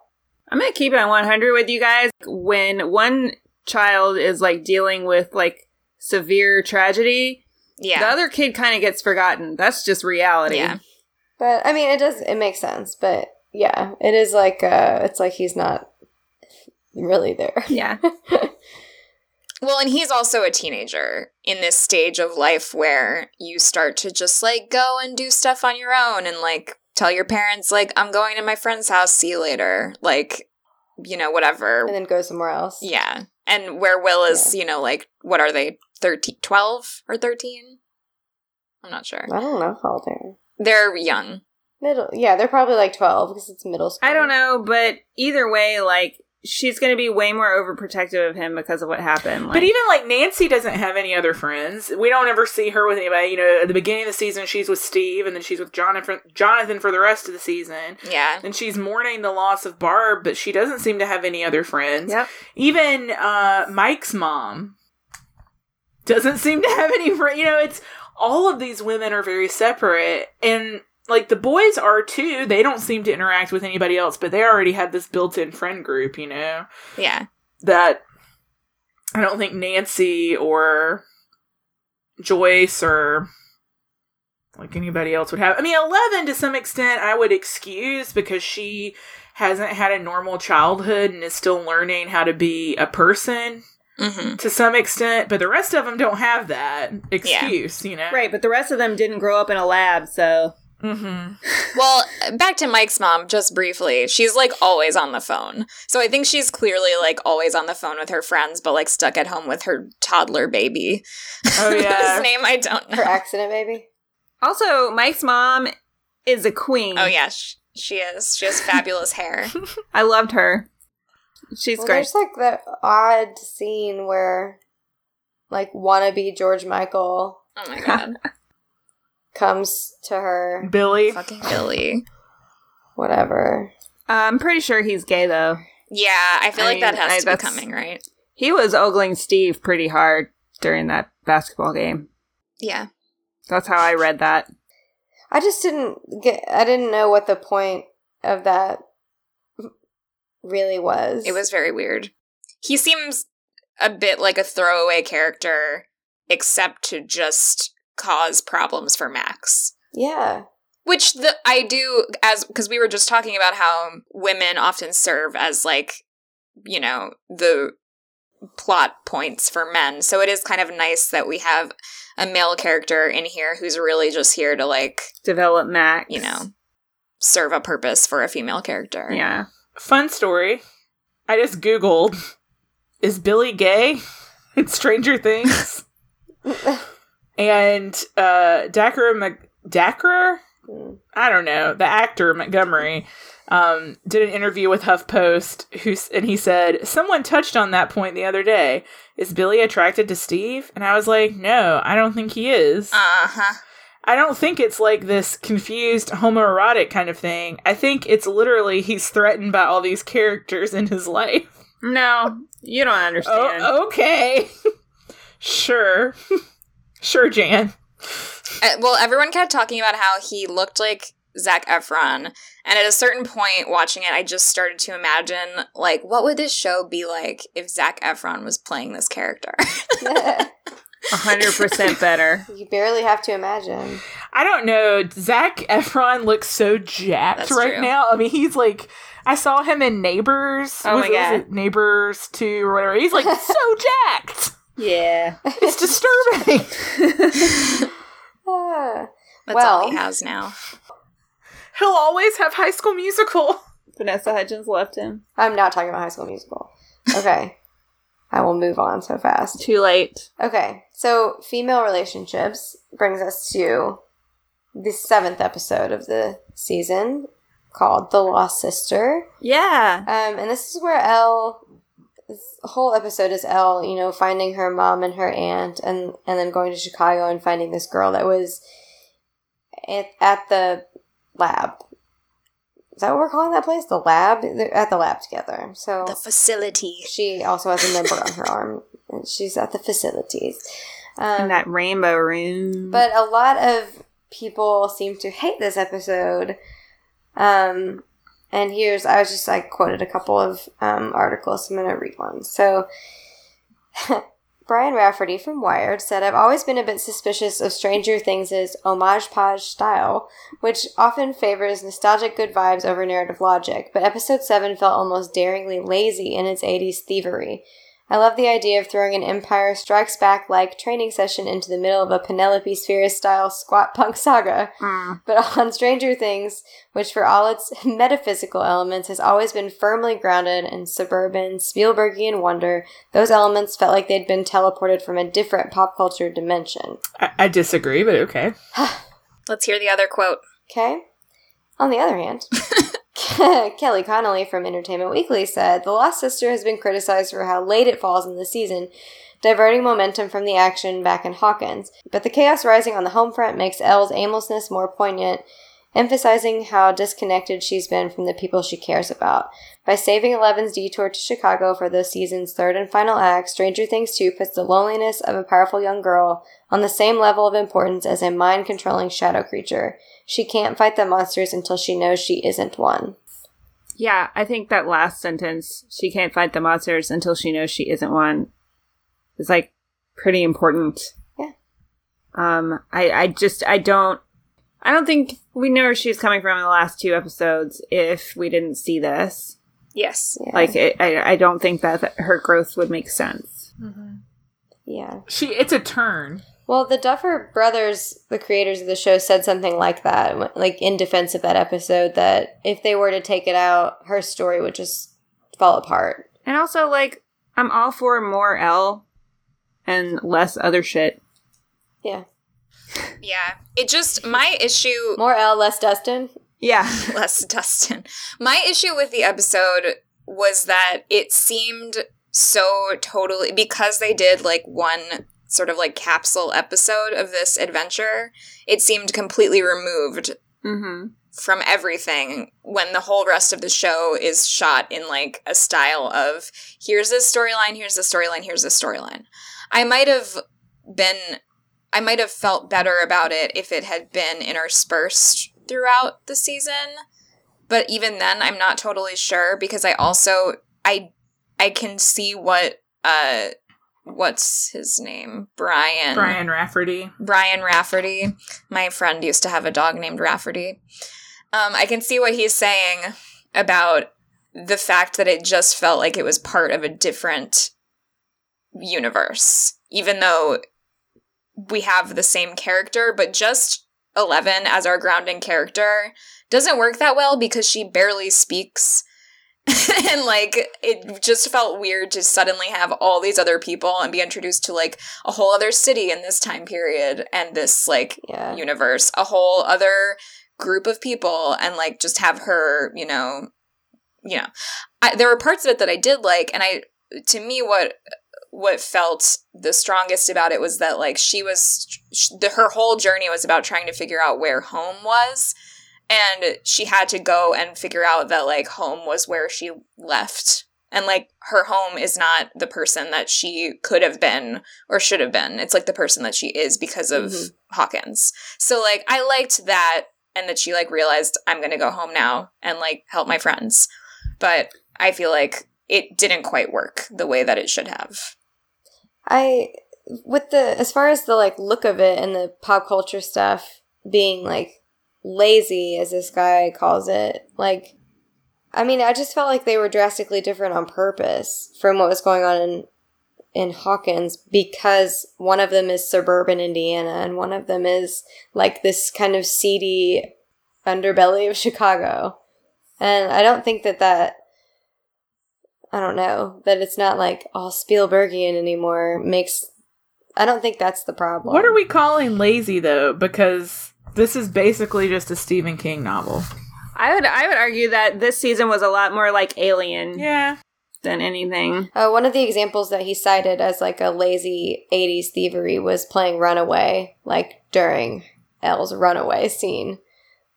I'm gonna keep it on 100 with you guys. When one child is like dealing with like severe tragedy, yeah, the other kid kind of gets forgotten. That's just reality. Yeah. But I mean, it does. It makes sense. But yeah, it is like uh, it's like he's not really there. Yeah. well, and he's also a teenager in this stage of life where you start to just like go and do stuff on your own and like tell your parents like I'm going to my friend's house. See you later. Like you know whatever. And then go somewhere else. Yeah. And where Will is, yeah. you know, like what are they 13 12 or 13? I'm not sure. I don't know how old they're. They're young. Middle, yeah, they're probably like twelve because it's middle school. I don't know, but either way, like she's going to be way more overprotective of him because of what happened. Like, but even like Nancy doesn't have any other friends. We don't ever see her with anybody. You know, at the beginning of the season, she's with Steve, and then she's with Jonathan. Jonathan for the rest of the season. Yeah, and she's mourning the loss of Barb, but she doesn't seem to have any other friends. Yep. Even uh, Mike's mom doesn't seem to have any friends. You know, it's all of these women are very separate and like the boys are too. They don't seem to interact with anybody else, but they already have this built-in friend group, you know. Yeah. That I don't think Nancy or Joyce or like anybody else would have. I mean, 11 to some extent I would excuse because she hasn't had a normal childhood and is still learning how to be a person mm-hmm. to some extent, but the rest of them don't have that excuse, yeah. you know? Right, but the rest of them didn't grow up in a lab, so Mm-hmm. Well, back to Mike's mom, just briefly. She's like always on the phone. So I think she's clearly like always on the phone with her friends, but like stuck at home with her toddler baby. Oh yeah. His name I don't Her know. accident baby. Also, Mike's mom is a queen. Oh yeah, sh- she is. She has fabulous hair. I loved her. She's Well, great. there's like that odd scene where like wannabe George Michael Oh my god. Comes to her, Billy. Fucking Billy. whatever. Uh, I'm pretty sure he's gay though. Yeah, I feel I like that has I- to be coming, right? He was ogling Steve pretty hard during that basketball game. Yeah. That's how I read that. I just didn't get. I didn't know what the point of that really was. It was very weird. He seems a bit like a throwaway character, except to just cause problems for Max. yeah. Which the I do as because we were just talking about how women often serve as like, you know, the plot points for men. So it is kind of nice that we have a male character in here who's really just here to like, Develop Max. you know, serve a purpose for a female character. Yeah. Fun story. I just Googled is Billy gay in Stranger Things? and uh Dacre Mc- Dacre? Mm. I don't know. The actor Montgomery um, did an interview with HuffPost, who and he said someone touched on that point the other day. Is Billy attracted to Steve? And I was like, no, I don't think he is. Uh huh. I don't think it's like this confused homoerotic kind of thing. I think it's literally he's threatened by all these characters in his life. No, you don't understand. Oh, okay. sure. sure, Jan. Uh, well, everyone kept talking about how he looked like Zac Efron, and at a certain point, watching it, I just started to imagine, like, what would this show be like if Zac Efron was playing this character? A hundred percent better. you barely have to imagine. I don't know. Zac Efron looks so jacked That's right true. now. I mean, he's like, I saw him in Neighbors. Oh Was my it- was God. it Neighbors 2 or whatever. He's like so jacked. Yeah. It's disturbing. That's Well- all he has now. He'll always have High School Musical. Vanessa Hudgens left him. I'm not talking about High School Musical. Okay. I will move on so fast. Too late. Okay, so female relationships brings us to the seventh episode of the season called The Lost Sister. Yeah. Um, and this is where El, this whole episode is El, you know, finding her mom and her aunt, and and then going to Chicago and finding this girl that was at, at the lab. Is that what we're calling that place? The lab? They're at the lab together. So The facility. she also has a number on her arm. And she's at the facilities. Um, In that rainbow room. but a lot of people seem to hate this episode. Um, and here's, I was just, I quoted a couple of um, articles. I'm going to read one. So, Brian Rafferty from Wired said, I've always been a bit suspicious of Stranger Things' homage page style, which often favors nostalgic good vibes over narrative logic, but episode 7 felt almost daringly lazy in its 80s thievery. I love the idea of throwing an Empire Strikes Back like training session into the middle of a Penelope Spheeris style squat punk saga. Mm. But on Stranger Things, which for all its metaphysical elements has always been firmly grounded in suburban, Spielbergian wonder, those elements felt like they'd been teleported from a different pop culture dimension. I, I disagree, but okay. Let's hear the other quote. Okay? On the other hand, Kelly Connolly from Entertainment Weekly said The Lost Sister has been criticized for how late it falls in the season, diverting momentum from the action back in Hawkins. But the chaos rising on the home front makes El's aimlessness more poignant, emphasizing how disconnected she's been from the people she cares about. By saving Eleven's detour to Chicago for the season's third and final act, Stranger Things 2 puts the loneliness of a powerful young girl on the same level of importance as a mind controlling shadow creature. She can't fight the monsters until she knows she isn't one. Yeah, I think that last sentence, she can't fight the monsters until she knows she isn't one, is like pretty important. Yeah. Um, I, I just, I don't, I don't think we know where she's coming from in the last two episodes if we didn't see this. Yes. Yeah. Like, it, I, I don't think that her growth would make sense. yeah. She it's a turn. Well, the Duffer Brothers, the creators of the show, said something like that, like in defense of that episode, that if they were to take it out, her story would just fall apart. And also, like, I'm all for more El and less other shit. Yeah. Yeah. It just, my issue. More El, less Dustin. Yeah. less Dustin. My issue with the episode was that it seemed so totally because they did like one sort of like capsule episode of this adventure, it seemed completely removed Mm-hmm. from everything when the whole rest of the show is shot in like a style of here's this storyline, here's the storyline, here's the storyline. I might have been I might have felt better about it if it had been interspersed throughout the season. But even then I'm not totally sure because I also I I can see what uh what's his name? Brian. Brian Rafferty. Brian Rafferty. My friend used to have a dog named Rafferty. Um, I can see what he's saying about the fact that it just felt like it was part of a different universe, even though we have the same character, but just Eleven as our grounding character doesn't work that well because she barely speaks. and like it just felt weird to suddenly have all these other people and be introduced to like a whole other city in this time period and this like Yeah. universe, a whole other group of people, and like just have her, you know, you know, I, there were parts of it that I did like, and I, to me, what what felt the strongest about it was that like she was, sh- the, her whole journey was about trying to figure out where home was, and she had to go and figure out that like home was where she left. And like her home is not the person that she could have been or should have been. It's like the person that she is because of Mhm. Hawkins. So like I liked that and that she like realized I'm going to go home now and like help my friends. But I feel like it didn't quite work the way that it should have. I with the as far as the like look of it and the pop culture stuff being like lazy as this guy calls it like I mean I just felt like they were drastically different on purpose from what was going on in in Hawkins because one of them is suburban Indiana and one of them is like this kind of seedy underbelly of Chicago. And I don't think that that I don't know that it's not like all Spielbergian anymore makes I don't think that's the problem. What are we calling lazy though? Because this is basically just a Stephen King novel. I would I would argue that this season was a lot more like Alien Yeah. than anything. Uh, one of the examples that he cited as like a lazy 80s thievery was playing Runaway, like during El's Runaway scene.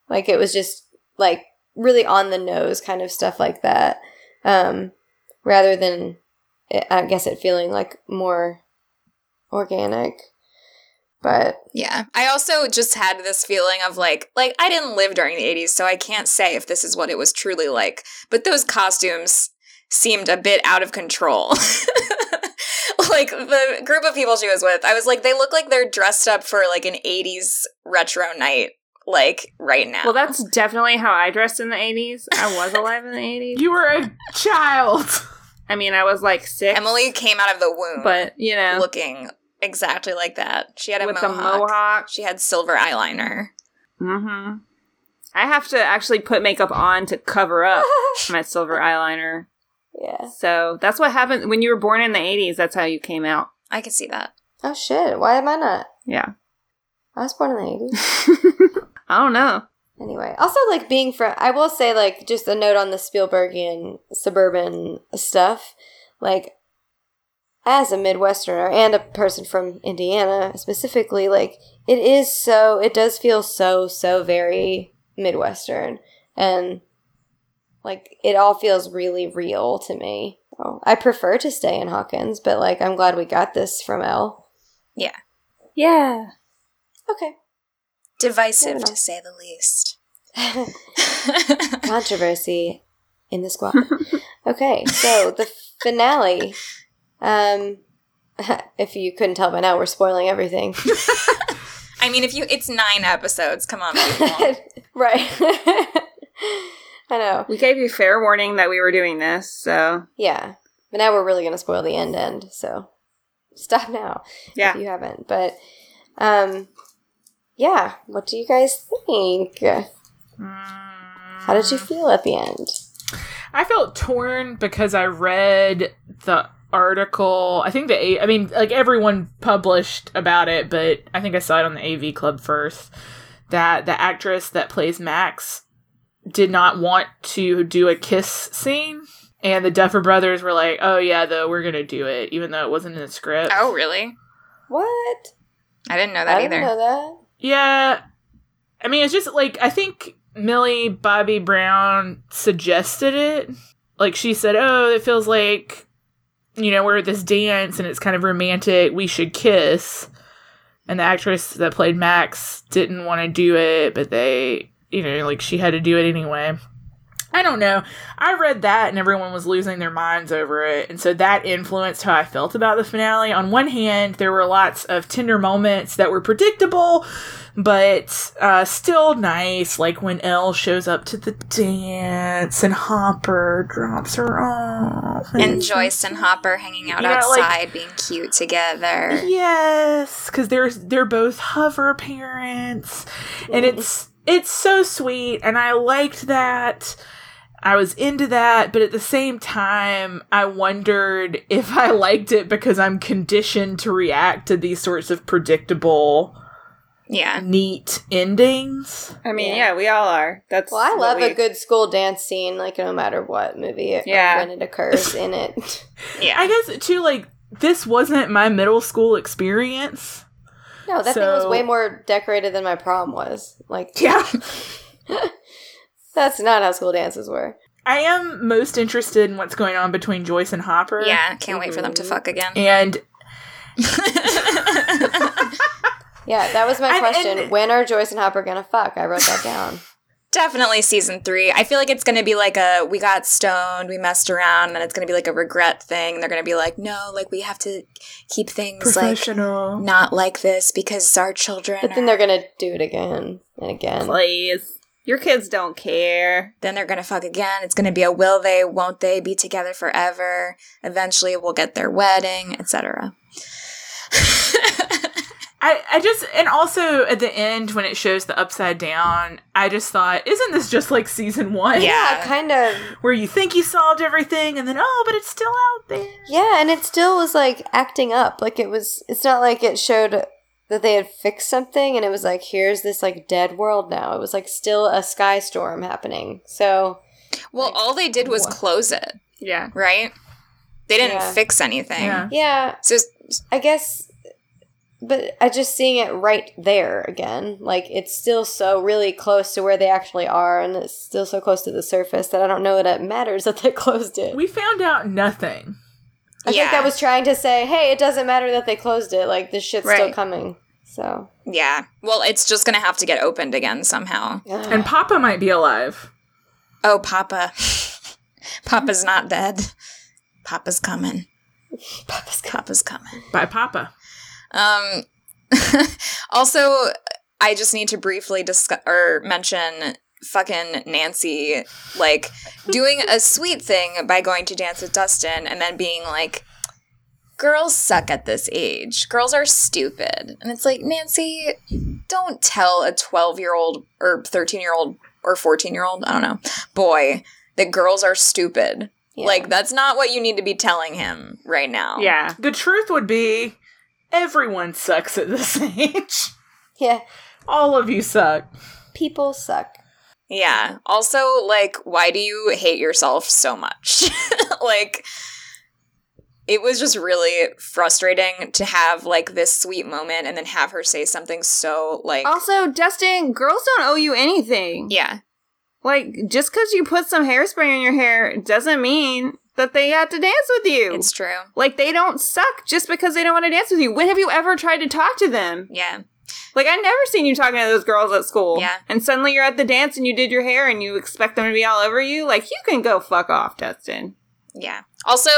Like it was just like really on the nose kind of stuff like that. Um, rather than, it, I guess, it feeling like more organic. But Yeah. I also just had this feeling of like like I didn't live during the 80s, so I can't say if this is what it was truly like. But those costumes seemed a bit out of control. like the group of people she was with, I was like they look like they're dressed up for like an 80s retro night like right now. Well, that's definitely how I dressed in the 80s. I was alive in the 80s. You were a child. I mean, I was like six. Emily came out of the womb but you know, looking exactly like that. She had a with mohawk. the mohawk. She had silver eyeliner. Mm-hmm. I have to actually put makeup on to cover up my silver eyeliner. yeah. So that's what happened when you were born in the 80s. That's how you came out. I could see that. Oh shit, why am I not? Yeah. I was born in the 80s. I don't know. Anyway, also like being from, I will say like just a note on the Spielbergian suburban stuff. Like, as a Midwesterner and a person from Indiana specifically, like it is so, it does feel so so very Midwestern, and like it all feels really real to me. So, I prefer to stay in Hawkins, but like I'm glad we got this from El. Yeah. Yeah. Okay. Divisive to say the least. controversy in the squad. Okay, so the finale. Um, if you couldn't tell by now, we're spoiling everything. I mean, if you, it's nine episodes. Come on, people. right. I know. We gave you fair warning that we were doing this, so Yeah, but now we're really gonna spoil the end end. So stop now. yeah. if you haven't. But Um, yeah. What do you guys think? How did you feel at the end? I felt torn because I read the article. I think the I mean, like everyone published about it, but I think I saw it on the AV Club first. That the actress that plays Max did not want to do a kiss scene, and the Duffer Brothers were like, "Oh yeah, though we're gonna do it, even though it wasn't in the script." Oh, really? What? I didn't know that I either. didn't know that. Yeah. I mean, it's just like, I think Millie Bobby Brown suggested it. Like, she said, Oh, it feels like, you know, we're at this dance and it's kind of romantic. We should kiss. And the actress that played Max didn't want to do it, but they, you know, like she had to do it anyway. I don't know. I read that and everyone was losing their minds over it. And so that influenced how I felt about the finale. On one hand, there were lots of tender moments that were predictable, but uh, still nice. Like when El shows up to the dance and Hopper drops her off. And Joyce and Hopper hanging out know, like- outside, being cute together. Yes, because they're they're both hover parents, and it's it's so sweet, and I liked that. I was into that, but at the same time, I wondered if I liked it because I'm conditioned to react to these sorts of predictable, Yeah. neat endings. I mean, Yeah. yeah, we all are. That's Well, I love we- a good school dance scene, like no matter what movie it, Yeah. when it occurs in it. Yeah. I guess too, like this wasn't my middle school experience. No, that thing was way more decorated than my prom was. Like, Yeah. that's not how school dances were. I am most interested in what's going on between Joyce and Hopper. yeah. Can't wait for them to mm-hmm. fuck again. And Yeah, that was my And- question. and- when are Joyce and Hopper gonna fuck? I wrote that down. Definitely season three. I feel like it's going to be like a we got stoned, we messed around, and then it's going to be like a regret thing. They're going to be like, no, like we have to keep things like professional. not like this because our children. But then are- they're gonna do it again and again. Please. Your kids don't care. then they're going to fuck again. It's going to be a will they, won't they be together forever? Eventually, we'll get their wedding, etc. I, I just and also at the end when it shows the upside down, I just thought, isn't this just like season one? Yeah. Yeah, kind of. Where you think you solved everything and then oh, but it's still out there. Yeah, and it still was like acting up. Like it was. It's not like it showed that they had fixed something, and it was like here's this like dead world now. It was like still a sky storm happening. So well, all they did was What? close it, Yeah. right? They didn't Yeah. fix anything. Yeah. yeah, So I guess. But I just seeing it right there again, like it's still so really close to where they actually are, and it's still so close to the surface that I don't know that it matters that they closed it. We found out nothing. I think Yeah. that was trying to say, hey, it doesn't matter that they closed it. Like this shit's still coming. So Yeah. Well, it's just going to have to get opened again somehow. And Papa might be alive. Oh, Papa. Papa's not dead. Papa's coming. Papa's got Papa's coming. By Papa. Um also I just need to briefly discuss or mention fucking Nancy like doing a sweet thing by going to dance with Dustin and then being like girls suck at this age. Girls are stupid. And it's like, Nancy, don't tell a 12-year-old or 13-year-old or 14-year-old, I don't know, boy that girls are stupid. Yeah. Like that's not what you need to be telling him right now. Yeah. The truth would be everyone sucks at this age. yeah. All of you suck. People suck. Yeah. Also, like, why do you hate yourself so much? like, it was just really frustrating to have like this sweet moment and then have her say something so like, Also, Dustin, girls don't owe you anything. yeah, Like, just because you put some hairspray in your hair doesn't mean that they have to dance with you. it's true. like, they don't suck just because they don't want to dance with you. When have you ever tried to talk to them? Yeah. Like, I never seen you talking to those girls at school. Yeah. And suddenly you're at the dance and you did your hair and you expect them to be all over you. Like, you can go fuck off, Dustin. Yeah. Also,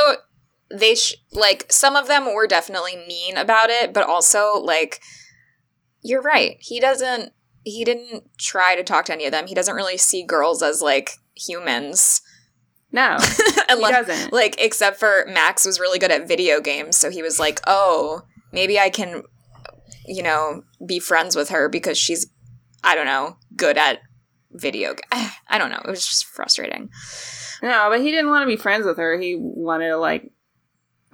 they sh- like some of them were definitely mean about it, but also like you're right. He doesn't he didn't try to talk to any of them. He doesn't really see girls as like humans. No, he doesn't. like except for Max was really good at video games, so he was like, "Oh, maybe I can you know, be friends with her because she's, I don't know, good at video. G- I don't know. It was just frustrating. No, but he didn't want to be friends with her. He wanted to like,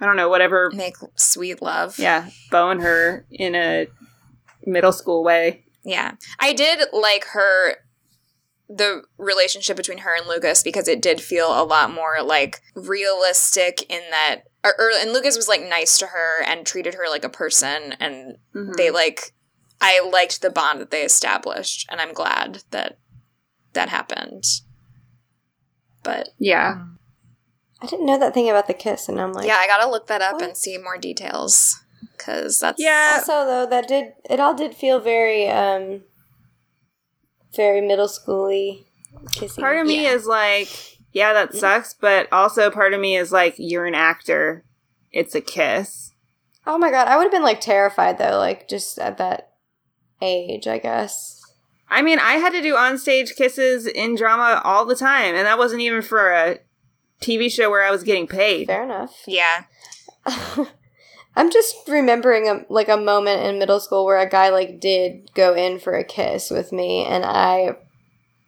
I don't know, whatever. Make sweet love. Yeah, bone her in a middle school way. Yeah. I did like her the relationship between her and Lucas because it did feel a lot more like realistic in that or, or and Lucas was like nice to her and treated her like a person and Mhm. they like I liked the bond that they established and I'm glad that that happened. But yeah, I didn't know that thing about the kiss, and I'm like, yeah, I got to look that up what? and see more details cuz that's Yeah. Also, though, that did it all did feel very, um, very middle schooly, kissy. part of me Yeah. is like, yeah, that sucks, but also part of me is like, you're an actor. It's a kiss. oh my god, I would have been like terrified though, like just at that age, I guess. I mean, I had to do onstage kisses in drama all the time, and that wasn't even for a TV show where I was getting paid. Fair enough. yeah. I'm just remembering a like a moment in middle school where a guy like did go in for a kiss with me, and I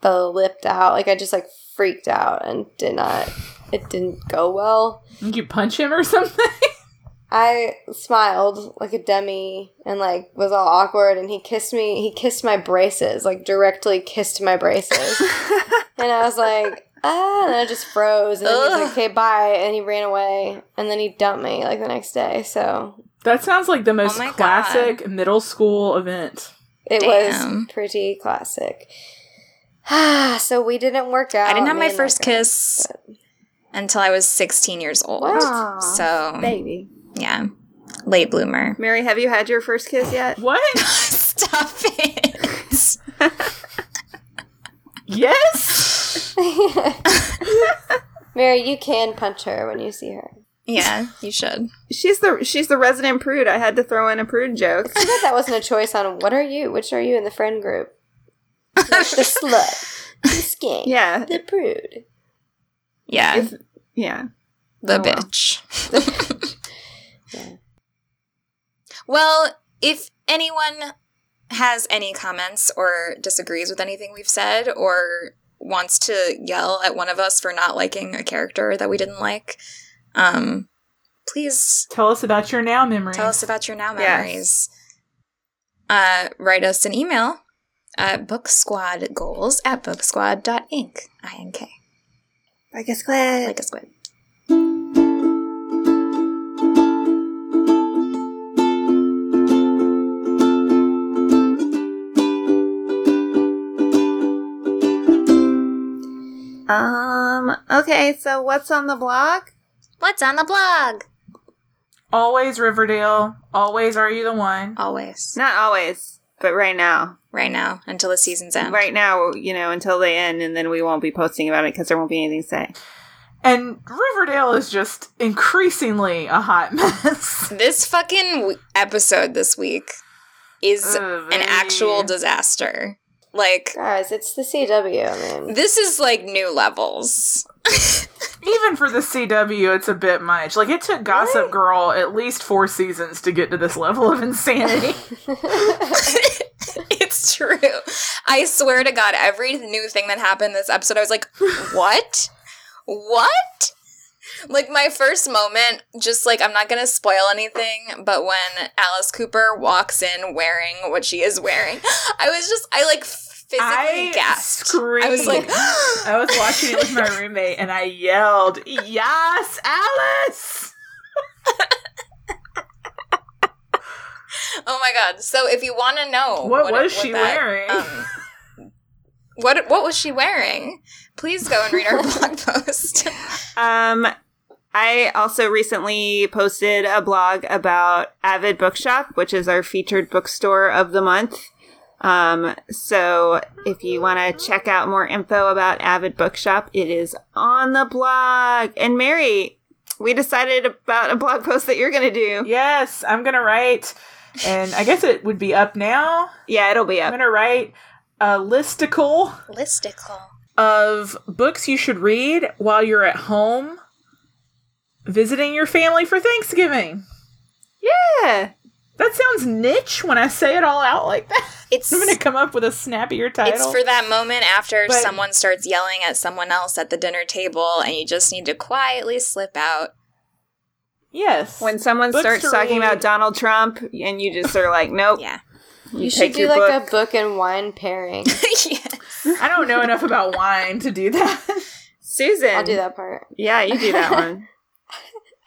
flipped out. Like I just like freaked out and did not. It didn't go well. Did you punch him or something? I smiled like a dummy and like was all awkward and he kissed me he kissed my braces, like directly kissed my braces. and I was like, ah and I just froze and then he was like, Okay, bye and he ran away and then he dumped me like the next day. So That sounds like the most Oh my God. classic middle school event. it Damn. was pretty classic. Ah, so we didn't work out. I didn't have my first guy, kiss but- until I was 16 years old. What? Aw, So, baby. yeah. Late bloomer. Mary, have you had your first kiss yet? What? Stop it. yes. Mary, you can punch her when you see her. yeah, you should. She's the she's the resident prude. I had to throw in a prude joke. I bet that wasn't a choice on what are you? Which are you in the friend group? Like the slut, the skank, Yeah, the prude. Yeah, If- yeah. the oh, well. bitch. Yeah. Well, if anyone has any comments or disagrees with anything we've said or wants to yell at one of us for not liking a character that we didn't like, um, please Tell us about your now memories. Tell us about your now Yes. memories. Uh, write us an email at booksquadgoals at booksquad.ink. I-N-K. Like a squid. Like a squid. Um. Okay. So what's on the blog? What's on the blog? Always Riverdale. Always Are You the One? Always. Not always, but right now. Right now, until the season's end. Right now, you know, until they end, and then we won't be posting about it because there won't be anything to say. And Riverdale is just increasingly a hot mess. This fucking w- episode this week is Oh, an actual disaster. Like, Guys, it's the CW. I mean, this is like new levels. Even for the CW, it's a bit much. Like, it took Gossip Really? Girl at least four seasons to get to this level of insanity. it's true. I swear to God, every new thing that happened this episode, I was like, what? What? Like, my first moment, just like, I'm not gonna spoil anything, but when Alice Cooper walks in wearing what she is wearing, I was just, I like physically I gasped. I was like, I was watching it with my roommate and I yelled, Yes, Alice! oh my God. So, if you wanna know What was she that, wearing? um, what, what was she wearing? Please go and read our blog post. Um, I also recently posted a blog about Avid Bookshop, which is our featured bookstore of the month. Um, so if you want to check out more info about Avid Bookshop, it is on the blog. And Mary, we decided about a blog post that you're going to do. yes, I'm gonna write, and I guess it would be up now. Yeah, it'll be up. I'm gonna write a listicle Listicle. of books you should read while you're at home visiting your family for Thanksgiving. Yeah. That sounds niche when I say it all out like that. It's I'm gonna come up with a snappier title. it's for that moment after But- someone starts yelling at someone else at the dinner table, and you just need to quietly slip out. yes. When someone Books starts talking read. about Donald Trump and you just are like, nope. Yeah. You, should do like book. a book and wine pairing. yeah. I don't know enough about wine to do that. Susan. I'll do that part. Yeah, you do that one.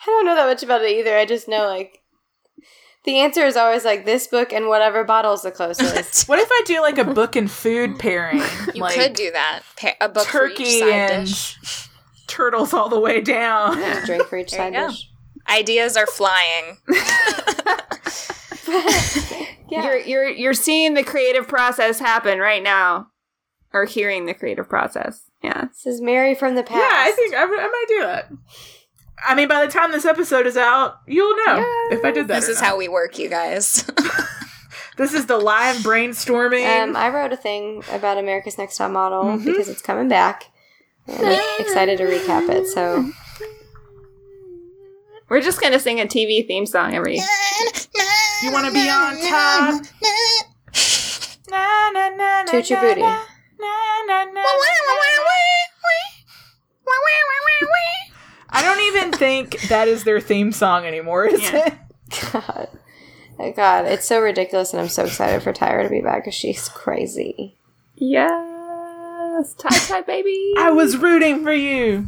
I don't know that much about it either. I just know like the answer is always like this book and whatever bottle's the closest. What if I do like a book and food pairing? You like could do that. Pa- a book for turkey each side and dish. turtles all the way down. Just drink for each There side you go. dish. Ideas are flying. Yeah. You're you're you're seeing the creative process happen right now. Or hearing the creative process. Yeah. this is Mary from the past. Yeah, I think I, I might do that. I mean, by the time this episode is out, you'll know if I did that. This or is not. how we work, you guys. This is the live brainstorming. Um, I wrote a thing about America's Next Top Model Mhm. because it's coming back. And I'm excited to recap it. So We're just gonna sing a TV theme song every you want to be on top? Na, na, na, na, Toot your na, booty. na, na, na, na, I don't even think that is their theme song anymore, is Yeah. it? God, Oh, God, it's so ridiculous, and I'm so excited for Tyra to be back because she's crazy. Yes. Tie tie baby. I was rooting for you.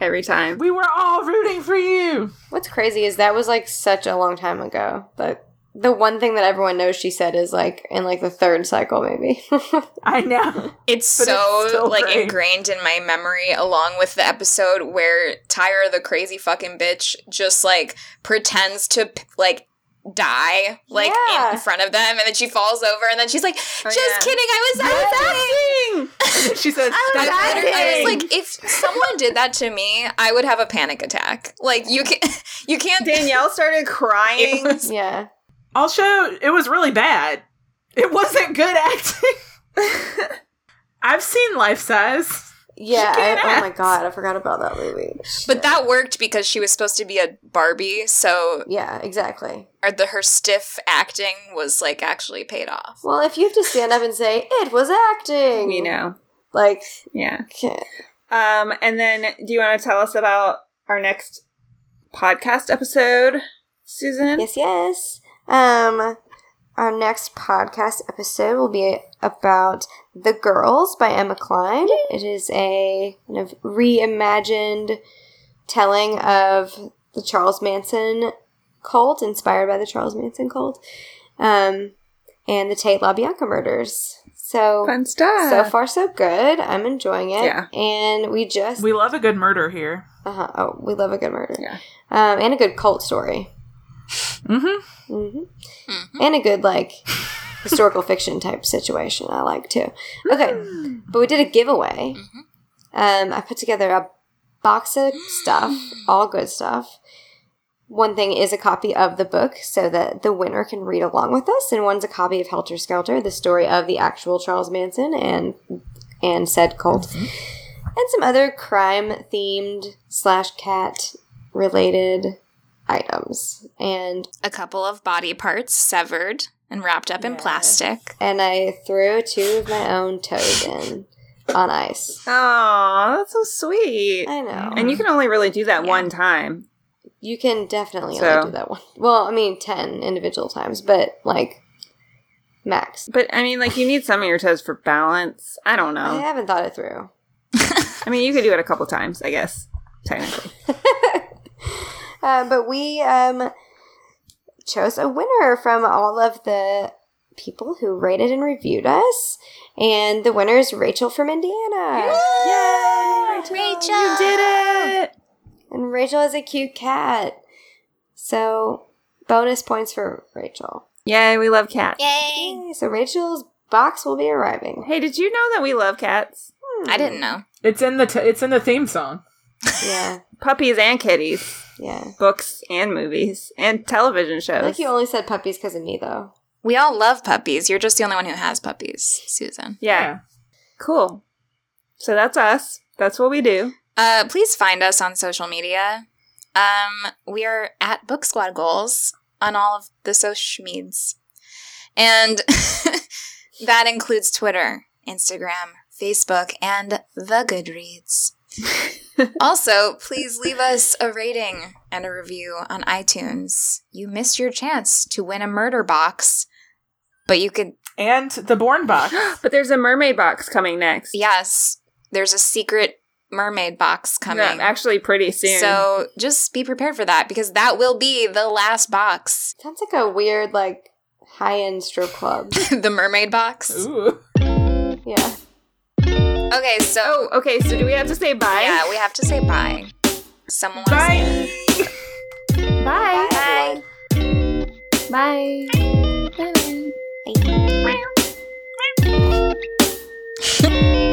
Every time. We were all rooting for you. What's crazy is that was like such a long time ago. But the one thing that everyone knows she said is like in like the third cycle, maybe. I know. It's But so still like great. ingrained in my memory, along with the episode where Tyra, the crazy fucking bitch, just like pretends to like die like Yeah. in front of them, and then she falls over, and then she's like, oh, "Just yeah. kidding, I was acting." she says, I, "Stop literally- I acting." was like, if someone did that to me, I would have a panic attack. Like you can, you can't. Danielle started crying. Was- yeah. I'll show. It was really bad. It wasn't good acting. I've seen Life Size. Yeah. I, can't oh my. God, I forgot about that movie. but that worked because she was supposed to be a Barbie, so Yeah, exactly. or the her stiff acting was like actually paid off. Well, if you have to stand up and say it was acting, you know. like, Yeah. can't- Um, and then do you want to tell us about our next podcast episode, Susan? yes, yes. Um, our next podcast episode will be about The Girls by Emma Cline. It is a kind of reimagined telling of the Charles Manson cult, inspired by the Charles Manson cult, um, and the Tate LaBianca murders. So, Fun stuff. so far so good. I'm enjoying it. Yeah. And we just We love a good murder here. uh-huh. oh, we love a good murder. Yeah. Um, and a good cult story. Mm-hmm. hmm Mhm. And a good like historical fiction type situation. I like too. Okay, hmm. but we did a giveaway. Mm-hmm. Um, I put together a box of stuff, all good stuff. One thing is a copy of the book so that the winner can read along with us, and one's a copy of Helter Skelter, the story of the actual Charles Manson and and said cult, mm-hmm. and some other crime themed slash cat related items. And A couple of body parts severed and wrapped up in plastic. and I threw two of my own toes in on ice. Oh, that's so sweet. I know. And you can only really do that Yeah. one time. You can definitely So- only do that one. Well, I mean, 10 individual times, but like max. But I mean, like, you need some of your toes for balance. I don't know. I haven't thought it through. I mean, you could do it a couple times, I guess, technically. Uh, but we um, chose a winner from all of the people who rated and reviewed us. And the winner is Rachel from Indiana. Yay! Rachel! You did it! And Rachel is a cute cat. So, bonus points for Rachel. Yay, we love cats. Yay! Yay, So, Rachel's box will be arriving. Hey, did you know that we love cats? Hmm. I didn't know. It's in the t- it's in the theme song. Yeah, Puppies and kitties. Yeah. Books and movies and television I shows. think you only said puppies because of me, though. We all love puppies. You're just the only one who has puppies, Susan. yeah. Cool. So that's us. That's what we do. Uh, please find us on social media. Um, we are at Book Squad Goals on all of the social medias. And that includes Twitter, Instagram, Facebook, and the Goodreads. also, please leave us a rating and a review on iTunes. You missed your chance to win a murder box, but you could, And the Born box. But there's a mermaid box coming next. yes, there's a secret mermaid box coming. Yeah, actually, pretty soon. So just be prepared for that because that will be the last box. Sounds like a weird, like, high end strip club. the mermaid box. Ooh. yeah. Okay, so. Oh, okay, so do we have to say bye? Yeah, we have to say bye. Someone bye. bye. Bye. Bye. Bye. Bye. Bye.